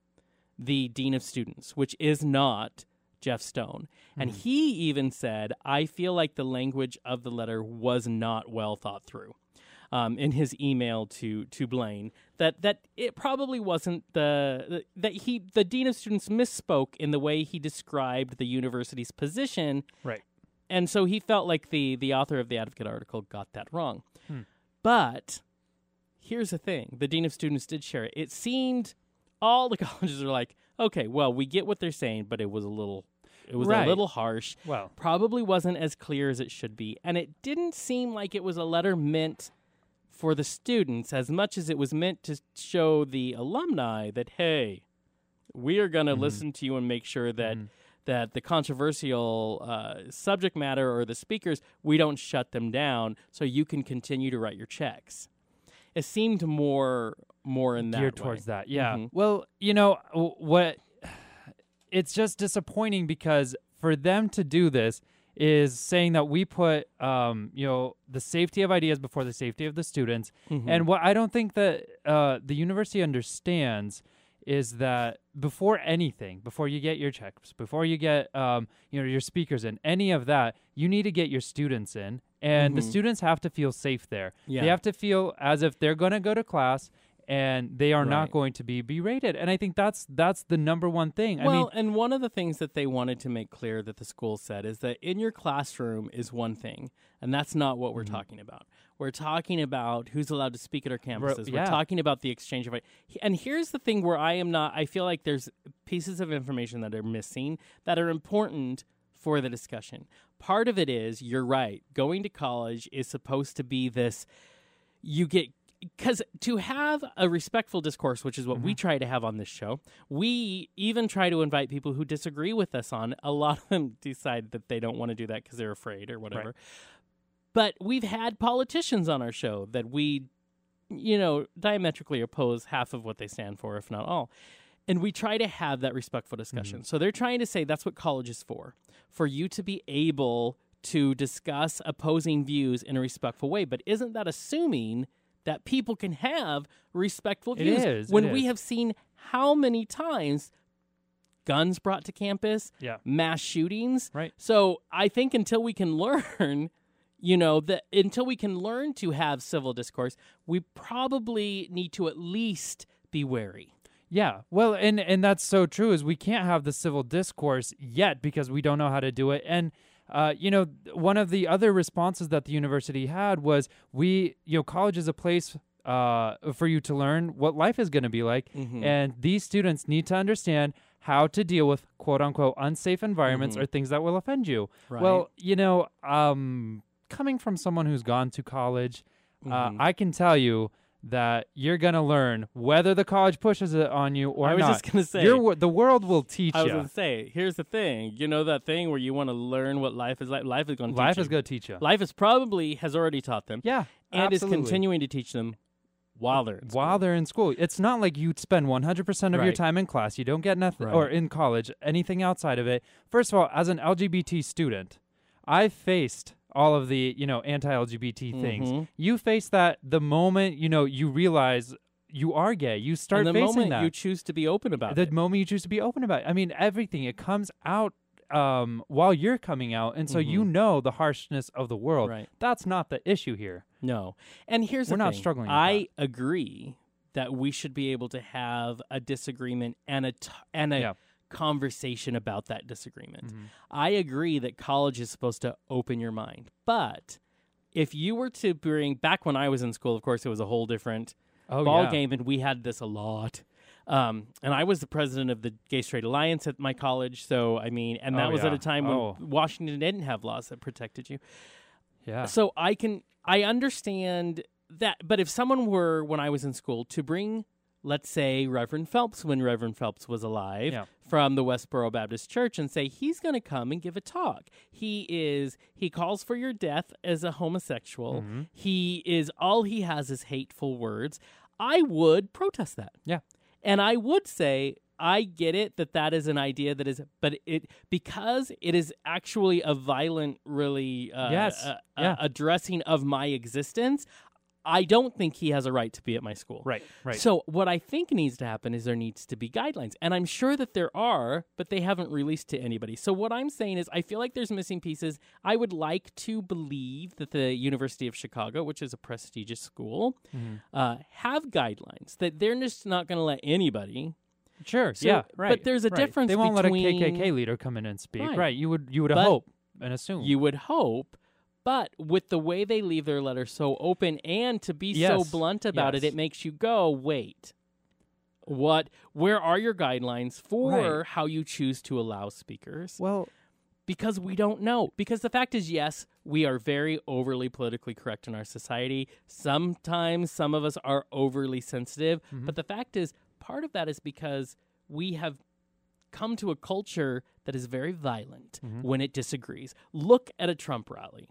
the dean of students, which is not Jeff Stone. And mm-hmm. he even said, I feel like the language of the letter was not well thought through. Um, in his email to to Blaine, that that it probably wasn't the that he the dean of students misspoke in the way he described the university's position, Right. and so he felt like the the author of the Advocate article got that wrong. But here's the thing: the dean of students did share it. It seemed all the colleges are like, okay, well, we get what they're saying, but it was a little, it was Right. a little harsh. Well, Probably wasn't as clear as it should be, and it didn't seem like it was a letter meant for the students as much as it was meant to show the alumni that hey, we are going to listen to you and make sure that that the controversial uh, subject matter or the speakers we don't shut them down so you can continue to write your checks. It seemed more more in that geared way. towards that. Yeah. Mhm. Well, you know what? It's just disappointing because for them to do this is saying that we put, um, you know, the safety of ideas before the safety of the students. Mm-hmm. And what I don't think that uh, the university understands is that before anything, before you get your checks, before you get, um, you know, your speakers in, any of that, you need to get your students in, and the Mhm. students have to feel safe there. Yeah. They have to feel as if they're going to go to class and they are Right. not going to be berated. And I think that's that's the number one thing. Well, I mean, and one of the things that they wanted to make clear that the school said is that in your classroom is one thing, and that's not what we're Mm-hmm. talking about. We're talking about who's allowed to speak at our campuses. yeah. We're talking about the exchange of. And here's the thing where I am not. I feel like there's pieces of information that are missing that are important for the discussion. Part of it is you're right. Going to college is supposed to be this. You get because to have a respectful discourse, which is what we mm-hmm. try to have on this show, we even try to invite people who disagree with us on. A lot of them decide that they don't want to do that because they're afraid or whatever. But we've had politicians on our show that we, you know, diametrically oppose half of what they stand for, if not all. And we try to have that respectful discussion. Mm-hmm. So they're trying to say that's what college is for, for you to be able to discuss opposing views in a respectful way. But isn't that assuming that people can have respectful views is, when it we is. have seen how many times guns brought to campus, Yeah. mass shootings. Right. So I think until we can learn, you know, that until we can learn to have civil discourse, we probably need to at least be wary. Yeah, well, and and that's so true. Is we can't have the civil discourse yet because we don't know how to do it. And uh, you know, one of the other responses that the university had was we, you know, college is a place uh, for you to learn what life is going to be like. Mhm. And these students need to understand how to deal with quote unquote unsafe environments Mhm. or things that will offend you. Right. Well, you know, um, coming from someone who's gone to college, uh, Mhm. I can tell you that you're to learn whether the college pushes it on you or not. I was not. just gonna say. Your the world will teach I was you. gonna say, here's the thing. You know that thing where you want to learn what life is like. Life is to Life teach is you. to teach you. Life is probably has already taught them, Yeah, and absolutely. is continuing to teach them while they're in while school. they're in school. It's not like you spend 100% of your time in class. You don't get nothing, Right. or in college, anything outside of it. First of all, as an LGBT student, I faced all of the, you know, anti-LGBT things. Mhm. You face that the moment, you know, you realize you are gay. You start and the facing moment that. you choose to be open about it. the it. moment you choose to be open about it. I mean, everything, it comes out um, while you're coming out. And so you Mhm. know the harshness of the world. Right. That's not the issue here. No. And here's We're not thing. struggling I agree that we should be able to have a disagreement and a t- and a Yeah. Conversation about that disagreement. Mhm. I agree that college is supposed to open your mind. But if you were to bring back when I was in school, of course it was a whole different Oh, ball yeah. game and we had this a lot. Um, and I was the president of the Gay Straight Alliance at my college, so I mean, and that Oh, was at a time when Oh. Washington didn't have laws that protected you. Yeah. So I can I understand that, but if someone were when I was in school to bring, let's say Reverend Phelps when Reverend Phelps was alive Yeah. from the Westboro Baptist Church and say he's going to come and give a talk. He is he calls for your death as a homosexual. Mm-hmm. He is all he has is hateful words. I would protest that. Yeah. And I would say I get it that that is an idea that is, but it because it is actually a violent, really, uh, Yes. uh, uh, Yeah. addressing of my existence. I don't think he has a right to be at my school. Right, right. So what I think needs to happen is there needs to be guidelines, and I'm sure that there are, but they haven't released to anybody. So what I'm saying is, I feel like there's missing pieces. I would like to believe that the University of Chicago, which is a prestigious school, Mm-hmm. uh, have guidelines that they're just not going to let anybody. Sure. So- yeah. Right. But there's a right. difference They won't between- let a KKK leader come in and speak. Right. Right. You would. You would But hope and assume. You would hope. But with the way they leave their letter so open and to be Yes. so blunt about Yes. it, it makes you go, wait. What where are your guidelines for Right. how you choose to allow speakers? well, Because we don't know. Because the fact is yes, we are very overly politically correct in our society. Sometimes some of us are overly sensitive, Mm-hmm. but the fact is part of that is because we have come to a culture that is very violent Mm-hmm. when it disagrees. Look at a Trump rally.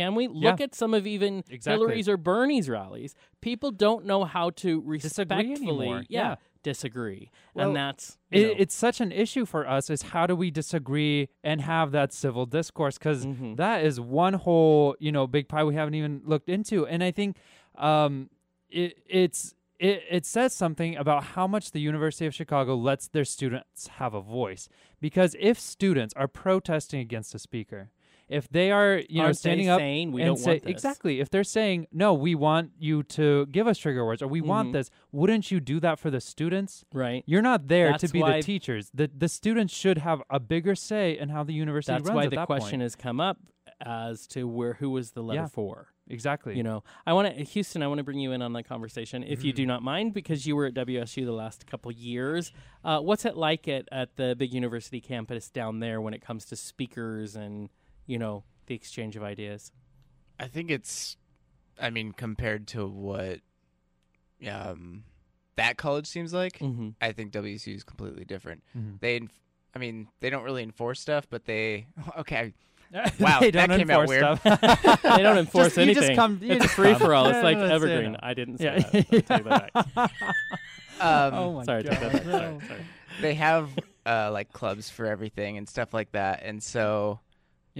Can we look Yeah. at some of even Exactly. Hillary's or Bernie's rallies? People don't know how to respectfully, yeah, Yeah. disagree, Well, and that's it, it's such an issue for us is how do we disagree and have that civil discourse because Mhm. is one whole you know big pie we haven't even looked into and i think um it it's it, it says something about how much the University of Chicago lets their students have a voice. Because if students are protesting against a speaker, if they are, you know, Aren't they standing up saying we and don't say want this? exactly, if they're saying no, we want you to give us trigger words or we want this, wouldn't you do that for the students? right. You're not there That's to be why- the teachers. The the students should have a bigger say in how the university That's runs why at the that question point. has come up as to where who was the letter Yeah. for. exactly. You know, I want to Houston. I want to bring you in on the conversation, if Mm-hmm. you do not mind, because you were at WSU the last couple years. Uh, what's it like at at the big university campus down there when it comes to speakers and you know the exchange of ideas? I think it's, I mean, compared to what um, that college seems like, Mm-hmm. I think WSU is completely different. Mhm. They, enf- I mean, they don't really enforce stuff, but they, okay, Wow, Wow, they don't came out enforce weird. stuff. they don't enforce Just- you anything. just come- you it's just free come. for all. It's Yeah, like that's it. evergreen. I didn't say Yeah. that. I'll tell you that. um, oh my sorry, take that back. God. Sorry, sorry. they have uh, like clubs for everything and stuff like that, and so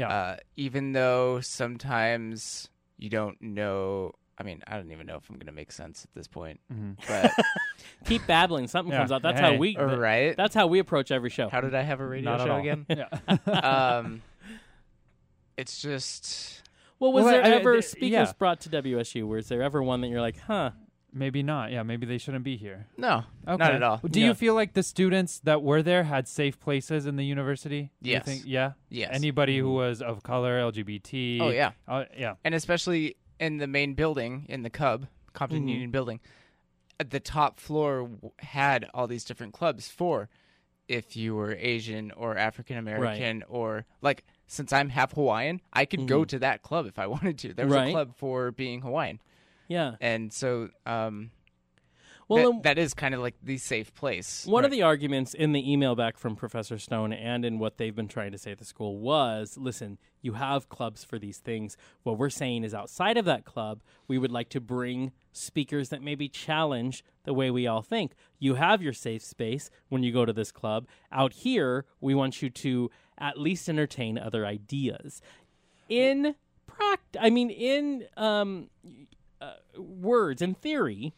Yeah. uh, even though sometimes you don't know, I mean, I don't even know if I'm gonna make sense at this point, Mhm. but Keep babbling. Something Yeah. comes out. That's Hey. how we. right. That's how we approach every show. How did I have a radio Not show again? Yeah. um, it's just well, was Well, there I- I- ever th- speakers yeah. brought to WSU? Was there ever one that you're like, huh? Maybe not. Yeah, maybe they shouldn't be here. no, Okay. not at all. Do No. you feel like the students that were there had safe places in the university? Do you Yes. think- yeah. Yes. Anybody who Mhm. was of color, LGBT. oh yeah, Uh, yeah. and especially in the main building in the CUB Compton Mhm. Union Building. Uh, The top floor w- had all these different clubs for if you were Asian or African American or like since I'm half Hawaiian, I could go Mhm. to that club if I wanted to. There was Right. a club for being Hawaiian, Yeah. and so um, Well, that, that is kind of like the safe place. One of the arguments in the email back from Professor Stone and in what they've been trying to say at the school was listen, you have clubs for these things. What we're saying is outside of that club, we would like to bring speakers that maybe challenge the way we all think. You have your safe space when you go to this club. Out here, we want you to at least entertain other ideas. In pract, I mean, in um, uh, words in theory,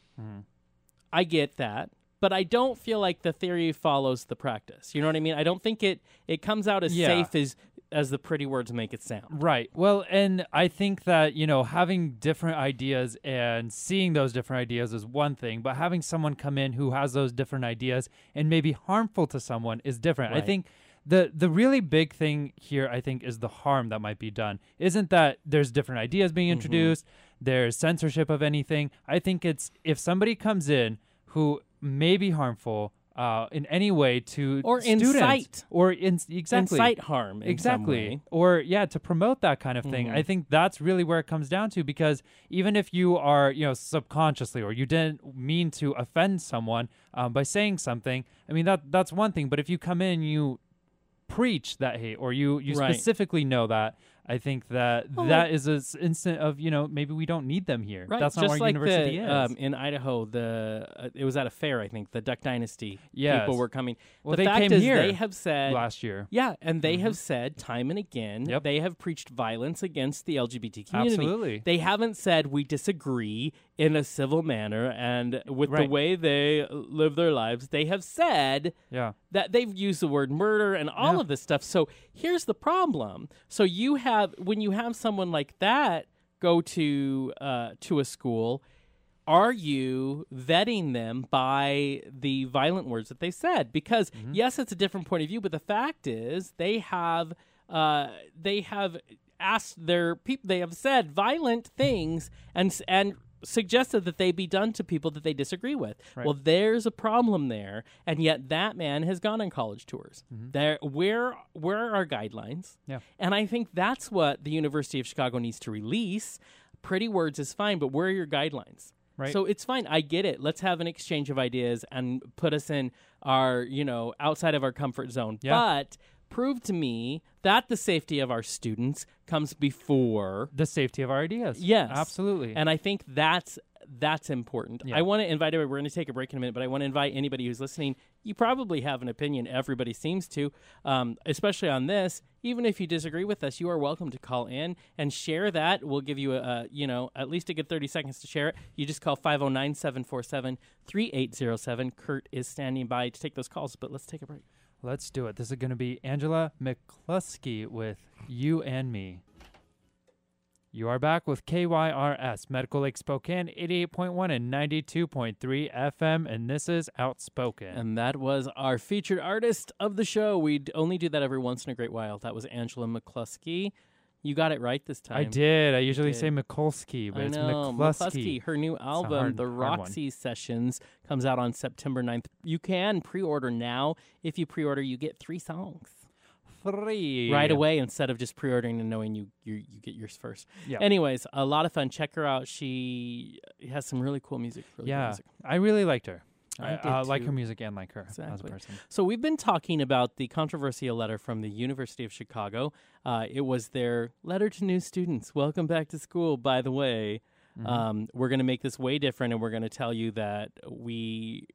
I get that, but I don't feel like the theory follows the practice. You know what I mean? I don't think it it comes out as Yeah. safe as as the pretty words make it sound. Right. Well, and I think that, you know, having different ideas and seeing those different ideas is one thing, but having someone come in who has those different ideas and maybe harmful to someone is different. I think the the really big thing here I think is the harm that might be done. Isn't that there's different ideas being Mm-hmm. There's censorship of anything. I think it's if somebody comes in who may be harmful uh, in any way to Or students, incite. or in, exactly Incite harm in exactly or yeah to promote that kind of thing Mhm. i think that's really where it comes down to because even if you are you know subconsciously or you didn't mean to offend someone um, by saying something i mean that that's one thing but if you come in and you preach that hate or you you Right. specifically know that i think that that is an instant of you know maybe we don't need them here Right, that's not just where like university the, is Um, in Idaho, the uh, it was at a fair, I think. The Duck Dynasty Yes. people were coming. Well, the they fact came is, here they have said last year Yeah, and they have said time and again Yep. they have preached violence against the LGBT community. Absolutely. They haven't said we disagree in a civil manner and with the way they live their lives. They have said yeah that they've used the word murder and all Yeah. of this stuff. So here's the problem. So you have when you have someone like that go to uh, to a school, are you vetting them by the violent words that they said? Because Mm-hmm. yes, it's a different point of view, but the fact is they have uh, they have asked their people. They have said violent things and and suggested that they be done to people that they disagree with. Well, there's a problem there, and yet that man has gone on college tours. Mm-hmm. There, where where are our guidelines? Yeah. And I think that's what the University of Chicago needs to release. Pretty words is fine, but where are your guidelines? Right. So it's fine. I get it. Let's have an exchange of ideas and put us in our, you know, outside of our comfort zone. Yeah. But prove to me that the safety of our students comes before the safety of our ideas Yes, absolutely and I think that's that's important. Yeah. I want to invite. everybody. We're going to take a break in a minute, but I want to invite anybody who's listening. You probably have an opinion. Everybody seems to, um, especially on this. Even if you disagree with us, you are welcome to call in and share that. We'll give you a, a you know at least a good thirty seconds to share it. You just call 509-747-3807. Kurt is standing by to take those calls, but let's take a break. Let's do it. This is going to be Angela McCluskey with You and Me. You are back with KYRS, Medical Lake Spokane, 88.1 and 92.3 FM, and this is Outspoken. And that was our featured artist of the show. We only do that every once in a great while. That was Angela McCluskey. You got it right this time. I did. I usually did. say McCulskey, but I it's know. McCluskey. Her new album, hard- The. Roxy Sessions, comes out on September 9th. You can pre order now. If you pre order, you get three songs Three. right away instead of just pre ordering and knowing you, you, you get yours first. Yeah. Anyways, a lot of fun. Check her out. She has some really cool music. Really yeah. music. I really liked her. I I, uh, like her music and like her as a person. So we've been talking about the controversial letter from the University of Chicago. Uh, it was their letter to new students. Welcome back to school. By the way, Mm-hmm. um, we're going to make this way different, and we're going to tell you that we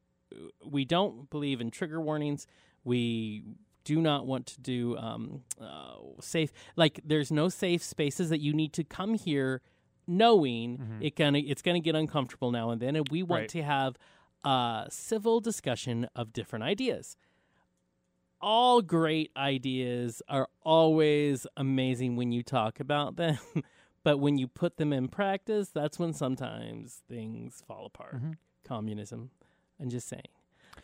we don't believe in trigger warnings. We do not want to do um, uh, safe like there's no safe spaces that you need to come here knowing it gonna it's gonna get uncomfortable now and then, and we want Right. to have a civil discussion of different ideas. All great ideas are always amazing when you talk about them, but when you put them in practice, that's when sometimes things fall apart. Mm-hmm. Communism. I'm just saying.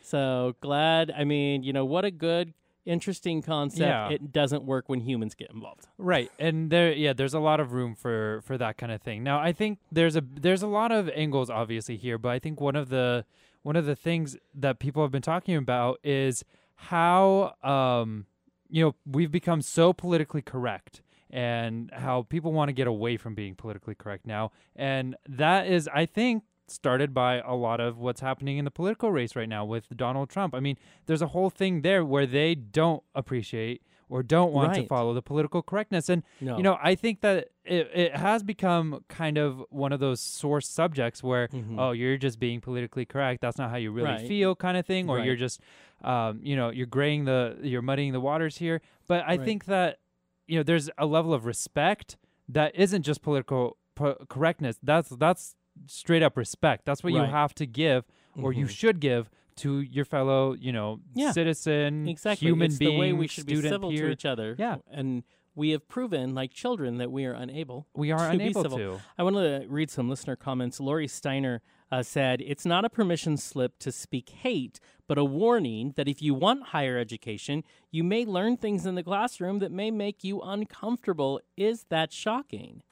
So glad. I mean, you know, what a good interesting concept. Yeah. It doesn't work when humans get involved. Right, and there, yeah, there's a lot of room for for that kind of thing. Now, I think there's a there's a lot of angles obviously here, but I think one of the one of the things that people have been talking about is how um you know we've become so politically correct and how people want to get away from being politically correct now, and that is, I think. Started by a lot of what's happening in the political race right now with Donald Trump. I mean, there's a whole thing there where they don't appreciate or don't want to follow the political correctness. And No. you know, I think that it, it has become kind of one of those sore subjects where, Mhm. oh, you're just being politically correct. That's not how you really Right. feel, kind of thing. Or Right. you're just, um, you know, you're graying the, you're muddying the waters here. But I Right. think that, you know, there's a level of respect that isn't just political po- correctness. That's that's straight up respect. That's what you have to give, or you Mhm. should give to your fellow, you know, Yeah. citizen, exactly human it's being, the way we should be civil peer. to each other. Yeah. and we have proven, like children, that we are unable. We are to be unable civil. to. I want to read some listener comments. Lori Steiner uh, said, It's not a permission slip to speak hate, but a warning that if you want higher education, you may learn things in the classroom that may make you uncomfortable. Is that shocking?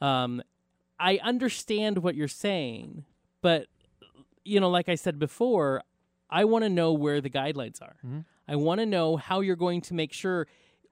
Um, I understand what you're saying, but, you know, like I said before, I want to know where the guidelines are. Mhm. I want to know how you're going to make sure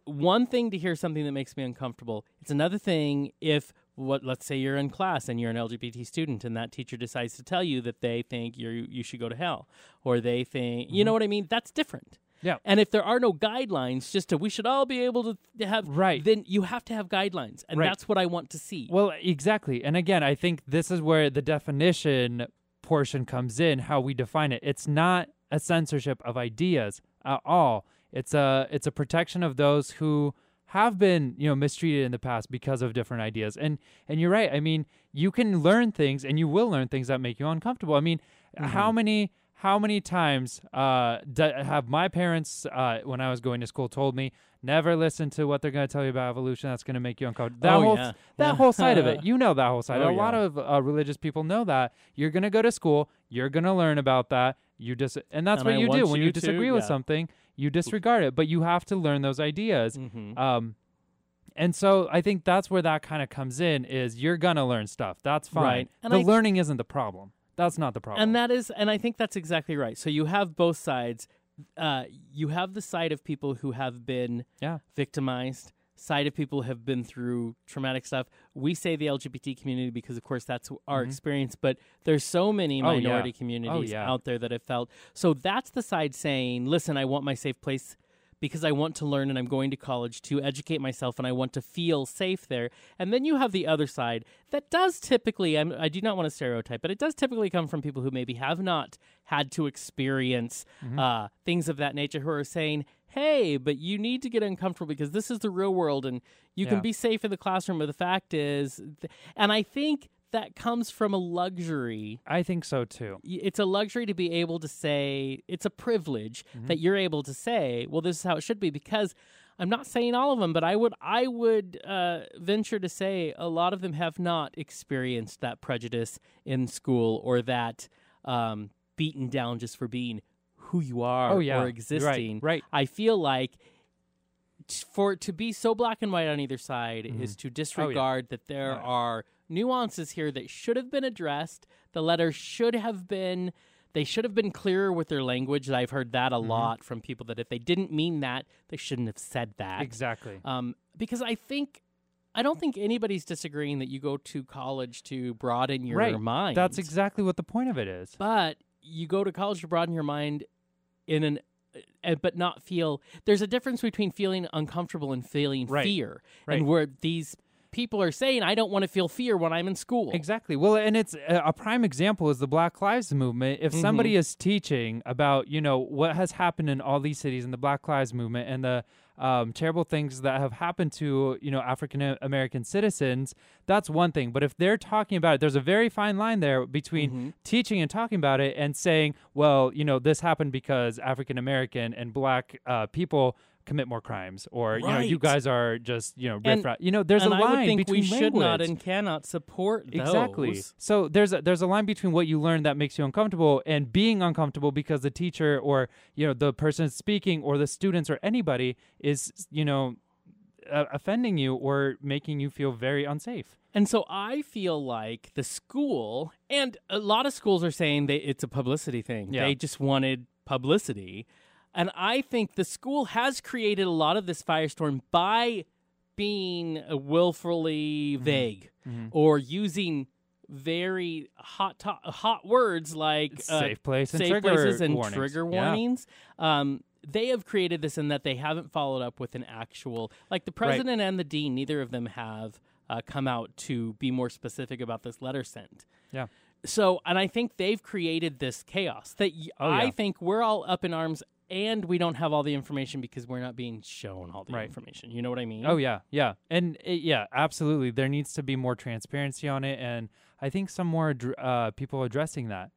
one thing to hear something that makes me uncomfortable. It's another thing if what let's say you're in class and you're an LGBT student and that teacher decides to tell you that they think you you should go to hell or they think you know what I mean. That's different. Yeah. And if there are no guidelines, just to we should all be able to have Right. then you have to have guidelines, and Right. that's what I want to see. Well, exactly. And again, I think this is where the definition portion comes in, how we define it. It's not a censorship of ideas at all. It's a it's a protection of those who have been, you know, mistreated in the past because of different ideas. And and you're right. I mean, you can learn things and you will learn things that make you uncomfortable. I mean, how mm-hmm. many how many times uh, d- have my parents, uh, when I was going to school, told me never listen to what they're going to tell you about evolution? That's going to make you uncomfortable. That Oh, whole yeah. that Yeah. whole side of it, you know that whole side. Oh, a lot of uh, religious people know that you're going to go to school, you're going to learn about that. You just and that's And what I you do when you you to- disagree with yeah. something. You disregard it, but you have to learn those ideas. Mhm. Um, and so I think that's where that kind of comes in. Is you're gonna learn stuff. That's fine. Right. The I- learning isn't the problem. That's not the problem. And that is, and I think that's exactly right. So you have both sides. Uh, you have the side of people who have been Yeah. victimized, side of people who have been through traumatic stuff. We say the LGBT community because, of course, that's our experience. But there's so many Mm-hmm. Oh, yeah. minority communities yeah. out there that have felt. So that's the side saying, "Listen, I want my safe place." Because I want to learn and I'm going to college to educate myself and I want to feel safe there. And then you have the other side that does typically, I'm, I do not want to stereotype, but it does typically come from people who maybe have not had to experience uh, things of that nature who are saying, hey, but you need to get uncomfortable because this is the real world and you Yeah. can be safe in the classroom. But the fact is, th- and I think that comes from a luxury I think so too. it's a luxury to be able to say it's a privilege Mm-hmm. that you're able to say well this is how it should be because i'm not saying all of them but i would i would uh, venture to say a lot of them have not experienced that prejudice in school or that um, beaten down just for being who you are Oh, yeah. or existing right. i feel like t- for to be so black and white on either side is to disregard that there Mm-hmm. Oh, yeah. are nuances here that should have been addressed. The letter should have been they should have been clearer with their language. I've heard that Mm-hmm. a lot from people that if they didn't mean that, they shouldn't have said that. Exactly. Um, because I think I don't think anybody's disagreeing that you go to college to broaden your right. mind. That's exactly what the point of it is. But you go to college to broaden your mind in an uh, but not feel there's a difference between feeling uncomfortable and feeling Right. fear Right. and where these people are saying i don't want to feel fear when i'm in school Exactly. Well, and it's a a prime example is the Black Lives Movement. If somebody Mm-hmm. is teaching about, you know, what has happened in all these cities in the Black Lives Movement and the um, terrible things that have happened to, you know, African American citizens, that's one thing. But if they're talking about it, there's a very fine line there between Mm-hmm. teaching and talking about it and saying, well, you know, this happened because African American and Black uh, people commit more crimes, or you know, you guys are just you know, riff You know, there's a I line between we should not and cannot support those. Exactly. So there's a, there's a line between what you learn that makes you uncomfortable and being uncomfortable because the teacher or you know the person speaking or the students or anybody is you know uh, offending you or making you feel very unsafe. And so I feel like the school, and a lot of schools are saying that it's a publicity thing. Yeah. They just wanted publicity. And I think the school has created a lot of this firestorm by being uh, willfully vague or using very hot to- hot words like uh, safe place and safe places and warnings. trigger Yeah. warnings. Um, they have created this in that they haven't followed up with an actual like the president and the dean. Neither of them have uh, come out to be more specific about this letter sent. Yeah. So, and I think they've created this chaos that y- Oh, I think we're all up in arms. And we don't have all the information because we're not being shown all the Right. information. You know what I mean? Oh yeah, yeah, and it, yeah, absolutely. There needs to be more transparency on it, and I think some more uh, people addressing that.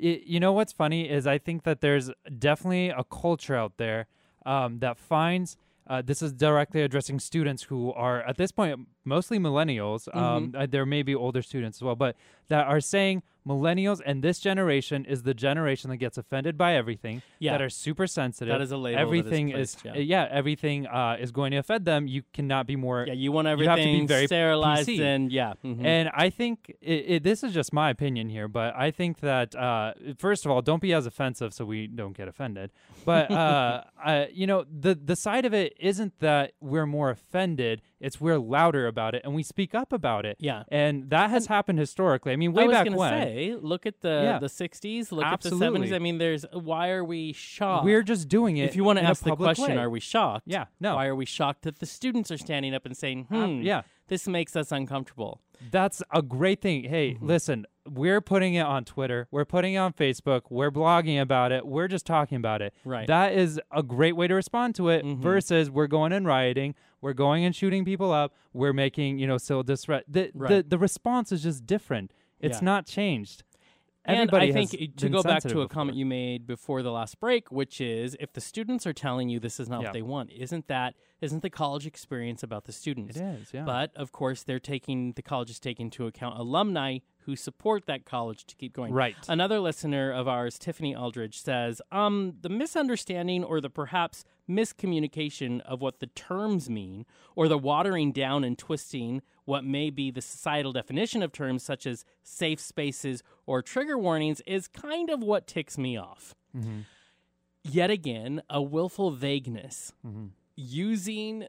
Y you know what's funny is I think that there's definitely a culture out there um, that finds uh, this is directly addressing students who are at this point mostly millennials. Mm-hmm. Um, there may be older students as well, but that are saying millennials and this generation is the generation that gets offended by everything. Yeah. that are super sensitive. That is a label that is Everything placed, is yeah. everything uh, is going to offend them. You cannot be more Yeah, you want You have to be everything very sterilized PC. and yeah. mhm. and I think it, it, this is just my opinion here, but I think that uh, first of all, don't be as offensive so we don't get offended. But uh, uh, you know, the the side of it isn't that we're more offended; it's we're louder about it and we speak up about it. Yeah. and that has happened historically. I mean, way I was back when. say, look at the Yeah. the '60s, look at the '70s. I mean, there's why are we shocked? we're just doing it. if you want to ask the question, way. are we shocked? Yeah, no. Why are we shocked that the students are standing up and saying, "Hmm, yeah. This makes us uncomfortable"? That's a great thing. Hey, Mm-hmm. listen, we're putting it on Twitter, we're putting it on Facebook, we're blogging about it, we're just talking about it. Right. That is a great way to respond to it Mhm. versus we're going and rioting, we're going and shooting people up, we're making, you know, civil disrespect. The, the, Right. the response is just different. It's Yeah. not changed. And I think to go back to a comment you made before the last break, which is if the students are telling you this is not Yeah. what they want, isn't that isn't the college experience about the students? It is, yeah. But of course, they're taking the college is taking into account alumni who support that college to keep going. Right. Another listener of ours, Tiffany Aldridge, says, "Um, the misunderstanding or the perhaps miscommunication of what the terms mean, or the watering down and twisting what may be the societal definition of terms such as safe spaces or trigger warnings, is kind of what ticks me off." Yet again, a willful vagueness using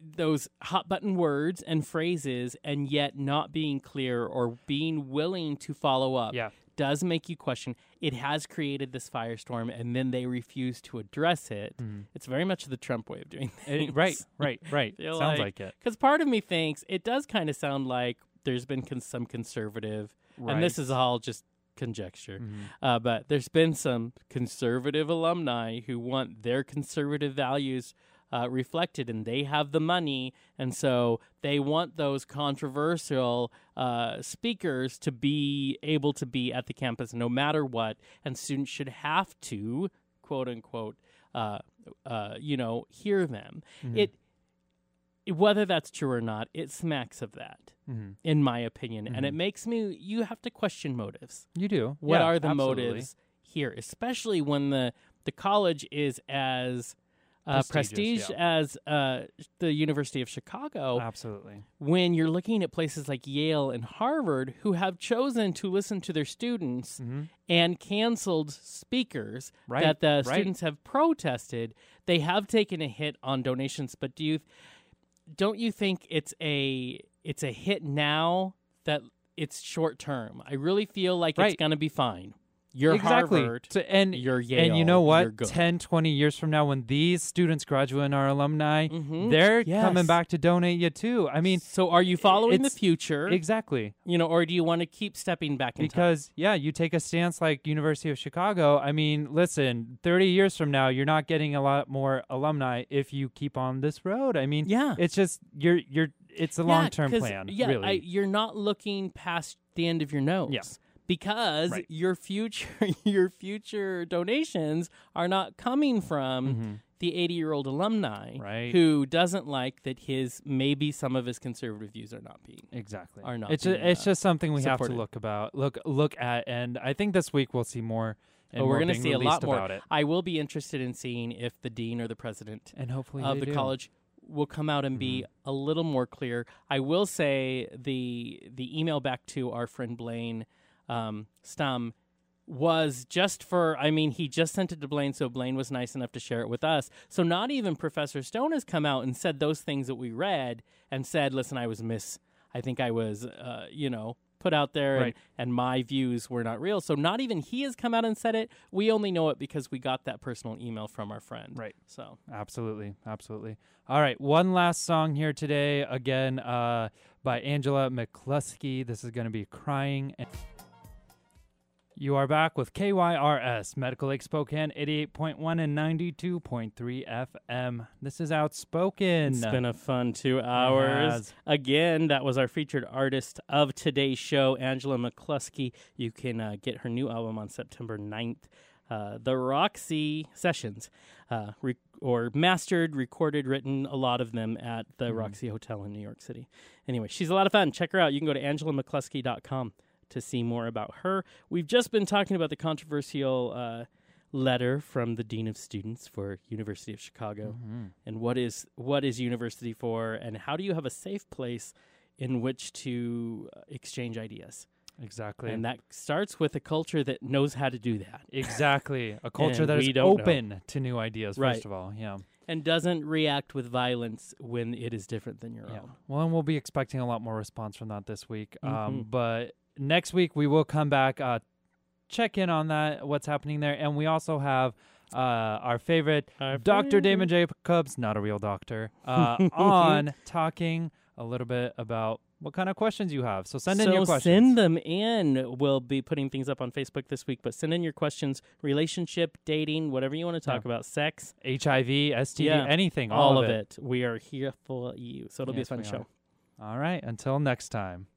those hot button words and phrases and yet not being clear or being willing to follow up Yeah. does make you question. It has created this firestorm and then they refuse to address it. It's very much the Trump way of doing things. It- right, right, right. Sounds like it. Because part of me thinks it does kind of sound like there's been con- some conservative, and this is all just conjecture, Mm-hmm. uh, but there's been some conservative alumni who want their conservative values uh, reflected, and they have the money, and so they want those controversial uh, speakers to be able to be at the campus no matter what, and students should have to quote unquote, uh, uh, you know, hear them. Mm-hmm. It whether that's true or not, it smacks of that, Mm-hmm. in my opinion, and it makes me. You have to question motives. You do. What Yeah, are the absolutely. motives here, especially when the the college is as uh, prestige yeah. as uh, the University of Chicago? Absolutely. when you're looking at places like Yale and Harvard who have chosen to listen to their students and canceled speakers Mm-hmm. Right, that the right. students have protested, they have taken a hit on donations. But do you don't you think it's a it's a hit now that it's short term? I really feel like it's going to be fine. You're exactly. Harvard. To- and you're And you know what? good. 10, 20 years from now, when these students graduate and are alumni, Mhm. they're Yes. coming back to donate you too. I mean, so are you following the future? exactly. you know, or do you want to keep stepping back in time? Because yeah, you take a stance like University of Chicago. I mean, listen, thirty years from now, you're not getting a lot more alumni if you keep on this road. I mean, Yeah. it's just you're you're it's a Yeah, long term plan. Yeah, really. I, you're not looking past the end of your nose. Yeah. Because Right. your future your future donations are not coming from Mm-hmm. the 80 year old alumni Right. who doesn't like that his maybe some of his conservative views are not being. Exactly. Are not It's being, it's uh, just something we have to look about, look look at, and I think this week we'll see more. And Oh, we're going to see a lot more. about it, I will be interested in seeing if the dean or the president and hopefully of the do. Mm-hmm. college will come out and be a little more clear. I will say the the email back to our friend Blaine um, Stum was just for I mean he just sent it to Blaine so Blaine was nice enough to share it with us. So not even Professor Stone has come out and said those things that we read and said listen I was miss I think I was uh, you know put out there and, and my views were not real. So not even he has come out and said it. We only know it because we got that personal email from our friend. Right. So Absolutely, absolutely. All right, one last song here today, again uh, by Angela McCluskey. This is going to be "Crying." And you are back with KYRS Medical Lake Spokane, eighty-eight point one and ninety-two point three FM. This is Outspoken. It's been a fun two hours. Again, that was our featured artist of today's show, Angela McCluskey. You can uh, get her new album on September 9th. Uh, the Roxy Sessions, uh, re- or mastered, recorded, written, a lot of them at the Roxy Hotel in New York City. Anyway, she's a lot of fun. Check her out. You can go to angelamccluskey.com to see more about her. We've just been talking about the controversial uh, letter from the dean of students for University of Chicago, and what is what is university for, and how do you have a safe place in which to uh, exchange ideas? exactly. And that starts with a culture that knows how to do that exactly a culture that is that we is don't know. open to new ideas. Right. First of all, yeah. and doesn't react with violence when it is different than your Yeah. own. Well, and we'll be expecting a lot more response from that this week. Um, Mhm. but next week we will come back, uh, check in on that, what's happening there, and we also have uh, our favorite Our Dr. Damon favorite. Jacobs, not a real doctor, uh, on talking a little bit about what kind of questions you have. So send in your questions. send them in. We'll be putting things up on Facebook this week, but send in your questions, relationship, dating, whatever you want to talk Yeah. about, sex, HIV, STD, Yeah. anything, all, all, of it. We are here for you. So it'll Yes, be a fun show. are. All right. Until next time.